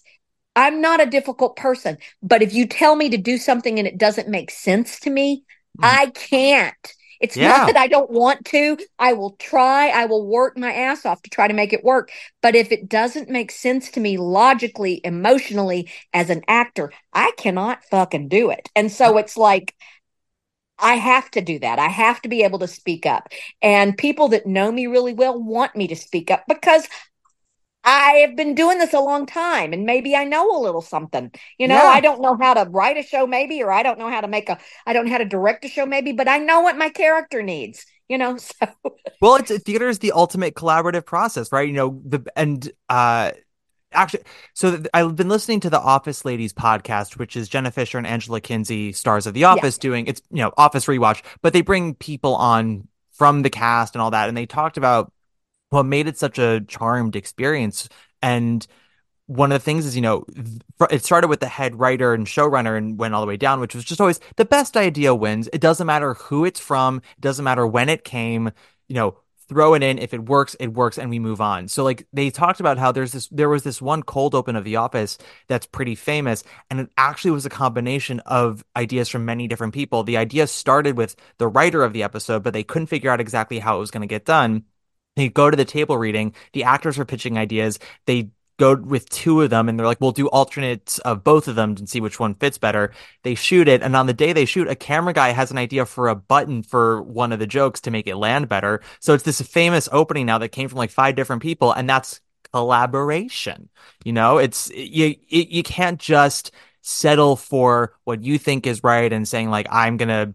I'm not a difficult person, but if you tell me to do something and it doesn't make sense to me, mm. I can't. It's yeah. not that I don't want to. I will try. I will work my ass off to try to make it work. But if it doesn't make sense to me logically, emotionally, as an actor, I cannot fucking do it. And so it's like, I have to do that. I have to be able to speak up. And people that know me really well want me to speak up because I have been doing this a long time and maybe I know a little something. You know, yeah. I don't know how to write a show maybe or I don't know how to make a I don't know how to direct a show maybe, but I know what my character needs, you know. So Well, it's theater is the ultimate collaborative process, right? You know, the and uh actually so i've been listening to the office ladies podcast which is jenna fischer and angela kinsey stars of the office yeah. doing it's you know office rewatch but they bring people on from the cast and all that and they talked about what made it such a charmed experience and one of the things is, you know, it started with the head writer and showrunner and went all the way down, which was just always the best idea wins. It doesn't matter who it's from, it doesn't matter when it came, you know, throw it in. If it works, it works, and we move on. So, like, they talked about how there's this, there was this one cold open of The Office that's pretty famous, and it actually was a combination of ideas from many different people. The idea started with the writer of the episode, but they couldn't figure out exactly how it was going to get done. They go to the table reading. The actors are pitching ideas. They go with two of them and they're like, we'll do alternates of both of them and see which one fits better. They shoot it. And on the day they shoot, a camera guy has an idea for a button for one of the jokes to make it land better. So it's this famous opening now that came from like five different people. And that's collaboration. You know, it's you, you can't just settle for what you think is right and saying like, I'm going to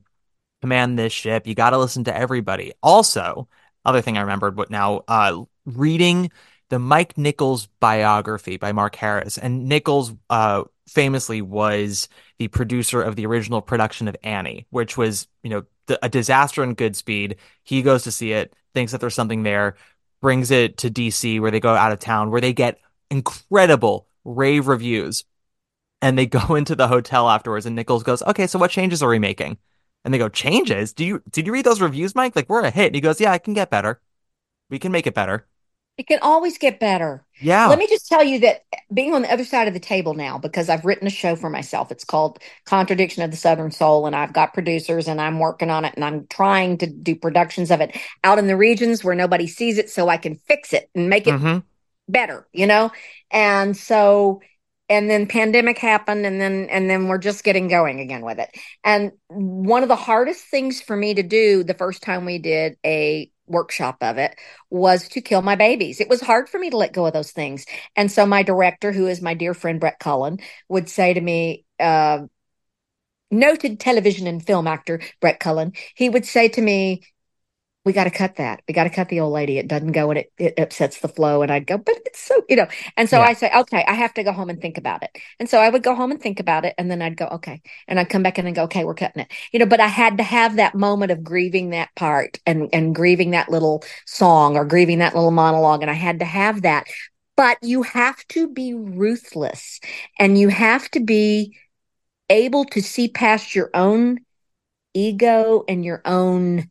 command this ship. You got to listen to everybody. Also, other thing I remembered what now, uh, reading the Mike Nichols biography by Mark Harris. And Nichols, uh, famously was the producer of the original production of Annie, which was, you know, a disaster in Goodspeed. He goes to see it, thinks that there's something there, brings it to DC where they go out of town, where they get incredible rave reviews. And they go into the hotel afterwards, and Nichols goes, Okay, so what changes are we making? And they go, changes? Do you did you read those reviews, Mike? Like we're a hit. And he goes, Yeah, I can get better. We can make it better. It can always get better. Yeah. Let me just tell you that being on the other side of the table now, because I've written a show for myself. It's called Contradiction of the Southern Soul, and I've got producers and I'm working on it and I'm trying to do productions of it out in the regions where nobody sees it so I can fix it and make it mm-hmm. better, you know? And so and then pandemic happened and then and then we're just getting going again with it. And one of the hardest things for me to do the first time we did a workshop of it was to kill my babies. It was hard for me to let go of those things. And so my director who is my dear friend brett cullen would say to me uh, noted television and film actor brett cullen he would say to me we got to cut that. We got to cut the old lady. It doesn't go and it, it upsets the flow. And I'd go, but it's so, you know. And so yeah. I say, okay, I have to go home and think about it. And so I would go home and think about it. And then I'd go, okay. And I'd come back in and go, okay, we're cutting it. You know, but I had to have that moment of grieving that part and, and grieving that little song or grieving that little monologue. And I had to have that. But you have to be ruthless and you have to be able to see past your own ego and your own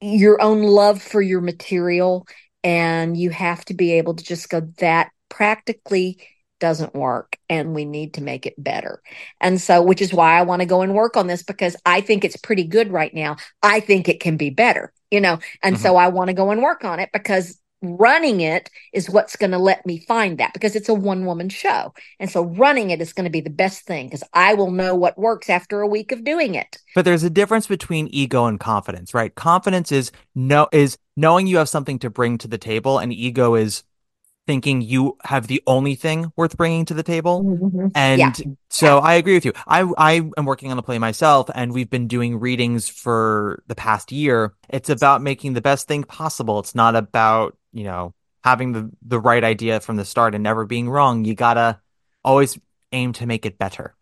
your own love for your material and you have to be able to just go that practically doesn't work and we need to make it better. And so, which is why I want to go and work on this because I think it's pretty good right now. I think it can be better, you know, and mm-hmm. so I want to go and work on it because running it is what's going to let me find that because it's a one woman show. And so running it is going to be the best thing because I will know what works after a week of doing it. But there's a difference between ego and confidence, right? Confidence is no is knowing you have something to bring to the table and ego is thinking you have the only thing worth bringing to the table. Mm-hmm. And yeah. so yeah. I agree with you. I I am working on a play myself and we've been doing readings for the past year. It's about making the best thing possible. It's not about you know, having the, the right idea from the start and never being wrong. You gotta always aim to make it better.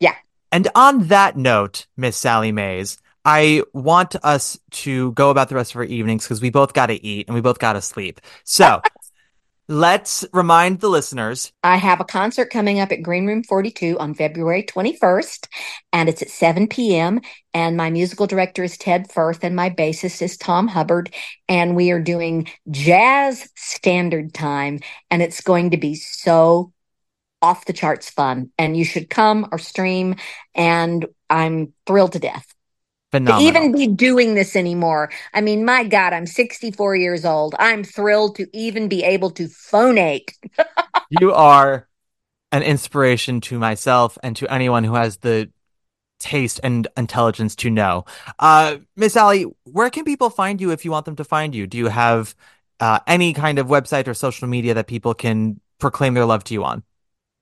Yeah. And on that note, Miss Sally Mayes, I want us to go about the rest of our evenings because we both got to eat and we both got to sleep. So let's remind the listeners. I have a concert coming up at Green Room 42 on February 21st, and it's at 7 p.m. And my musical director is Ted Firth, and my bassist is Tom Hubbard. And we are doing jazz standard time, and it's going to be so off the charts fun. And you should come or stream, and I'm thrilled to death. Phenomenal. to even be doing this anymore. I mean, my God, I'm 64 years old. I'm thrilled to even be able to phonate. you are an inspiration to myself and to anyone who has the taste and intelligence to know. Uh, Miss Sally, where can people find you if you want them to find you? Do you have uh, any kind of website or social media that people can proclaim their love to you on?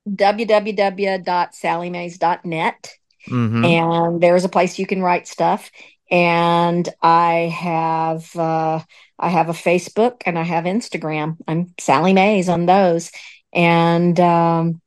www.sallymayes.net. Mhm. And there's a place you can write stuff. And I have uh, I have a Facebook and I have Instagram. I'm Sally Mayes on those. And um,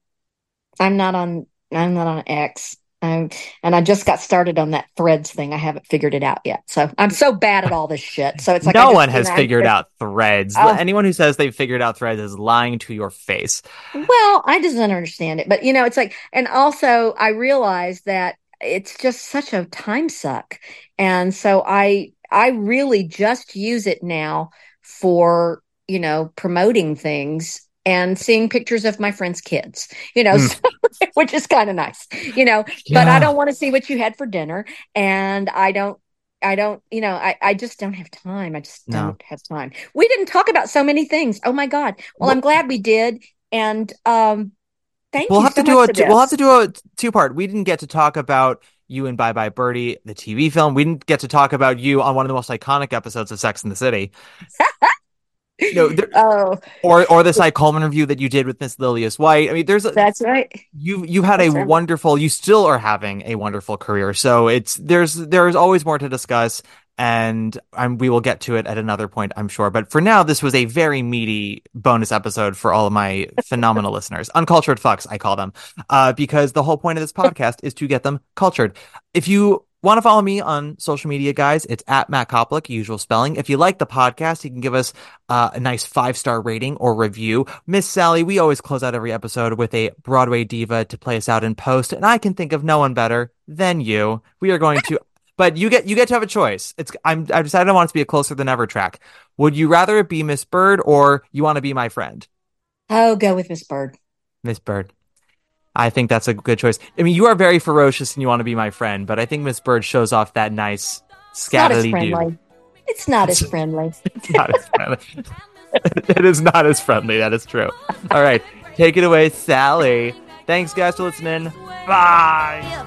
I'm not on I'm not on X. I'm, and I just got started on that threads thing. I haven't figured it out yet. So I'm so bad at all this shit. So it's like no one has figured out threads. Oh. Anyone who says they've figured out threads is lying to your face. Well, I just don't understand it. But you know, it's like, and also I realize that it's just such a time suck. And so I I really just use it now for, you know, promoting things and seeing pictures of my friends' kids, you know, Mm. so, which is kind of nice, you know, but I don't want to see what you had for dinner. And I don't I don't, you know, I, I just don't have time. I just No. don't have time. We didn't talk about so many things. Oh my God. Well, I'm glad we did. And um thank We'll you have so to do a we'll have to do a two part. We didn't get to talk about you and Bye Bye Birdie, the TV film. We didn't get to talk about you on one of the most iconic episodes of Sex in the City. No, there, Oh, or or the Cy Coleman review that you did with Miss Lillias White. I mean, there's a, that's right. you you had a right. wonderful. You still are having a wonderful career. So it's there's there's always more to discuss, and um, we will get to it at another point, I'm sure. But for now, this was a very meaty bonus episode for all of my phenomenal listeners, uncultured fucks, I call them, uh, because the whole point of this podcast is to get them cultured. If you want to follow me on social media, guys, it's at Matt Koplik, usual spelling. If you like the podcast, you can give us uh, a nice five star rating or review. Miss Sally, we always close out every episode with a Broadway diva to play us out in post, and I can think of no one better than you. We are going to. But you get you get to have a choice. It's I'm I've decided I want it to be a closer than ever track. Would you rather it be Miss Bird or you want to be my friend? Oh, go with Miss Bird. Miss Bird. I think that's a good choice. I mean, you are very ferocious and you want to be my friend, but I think Miss Bird shows off that nice It's not as scatterly dude. It's not as friendly. It's not as friendly. it is not as friendly. That is true. All right, take it away, Sally. Thanks, guys, for listening. Bye.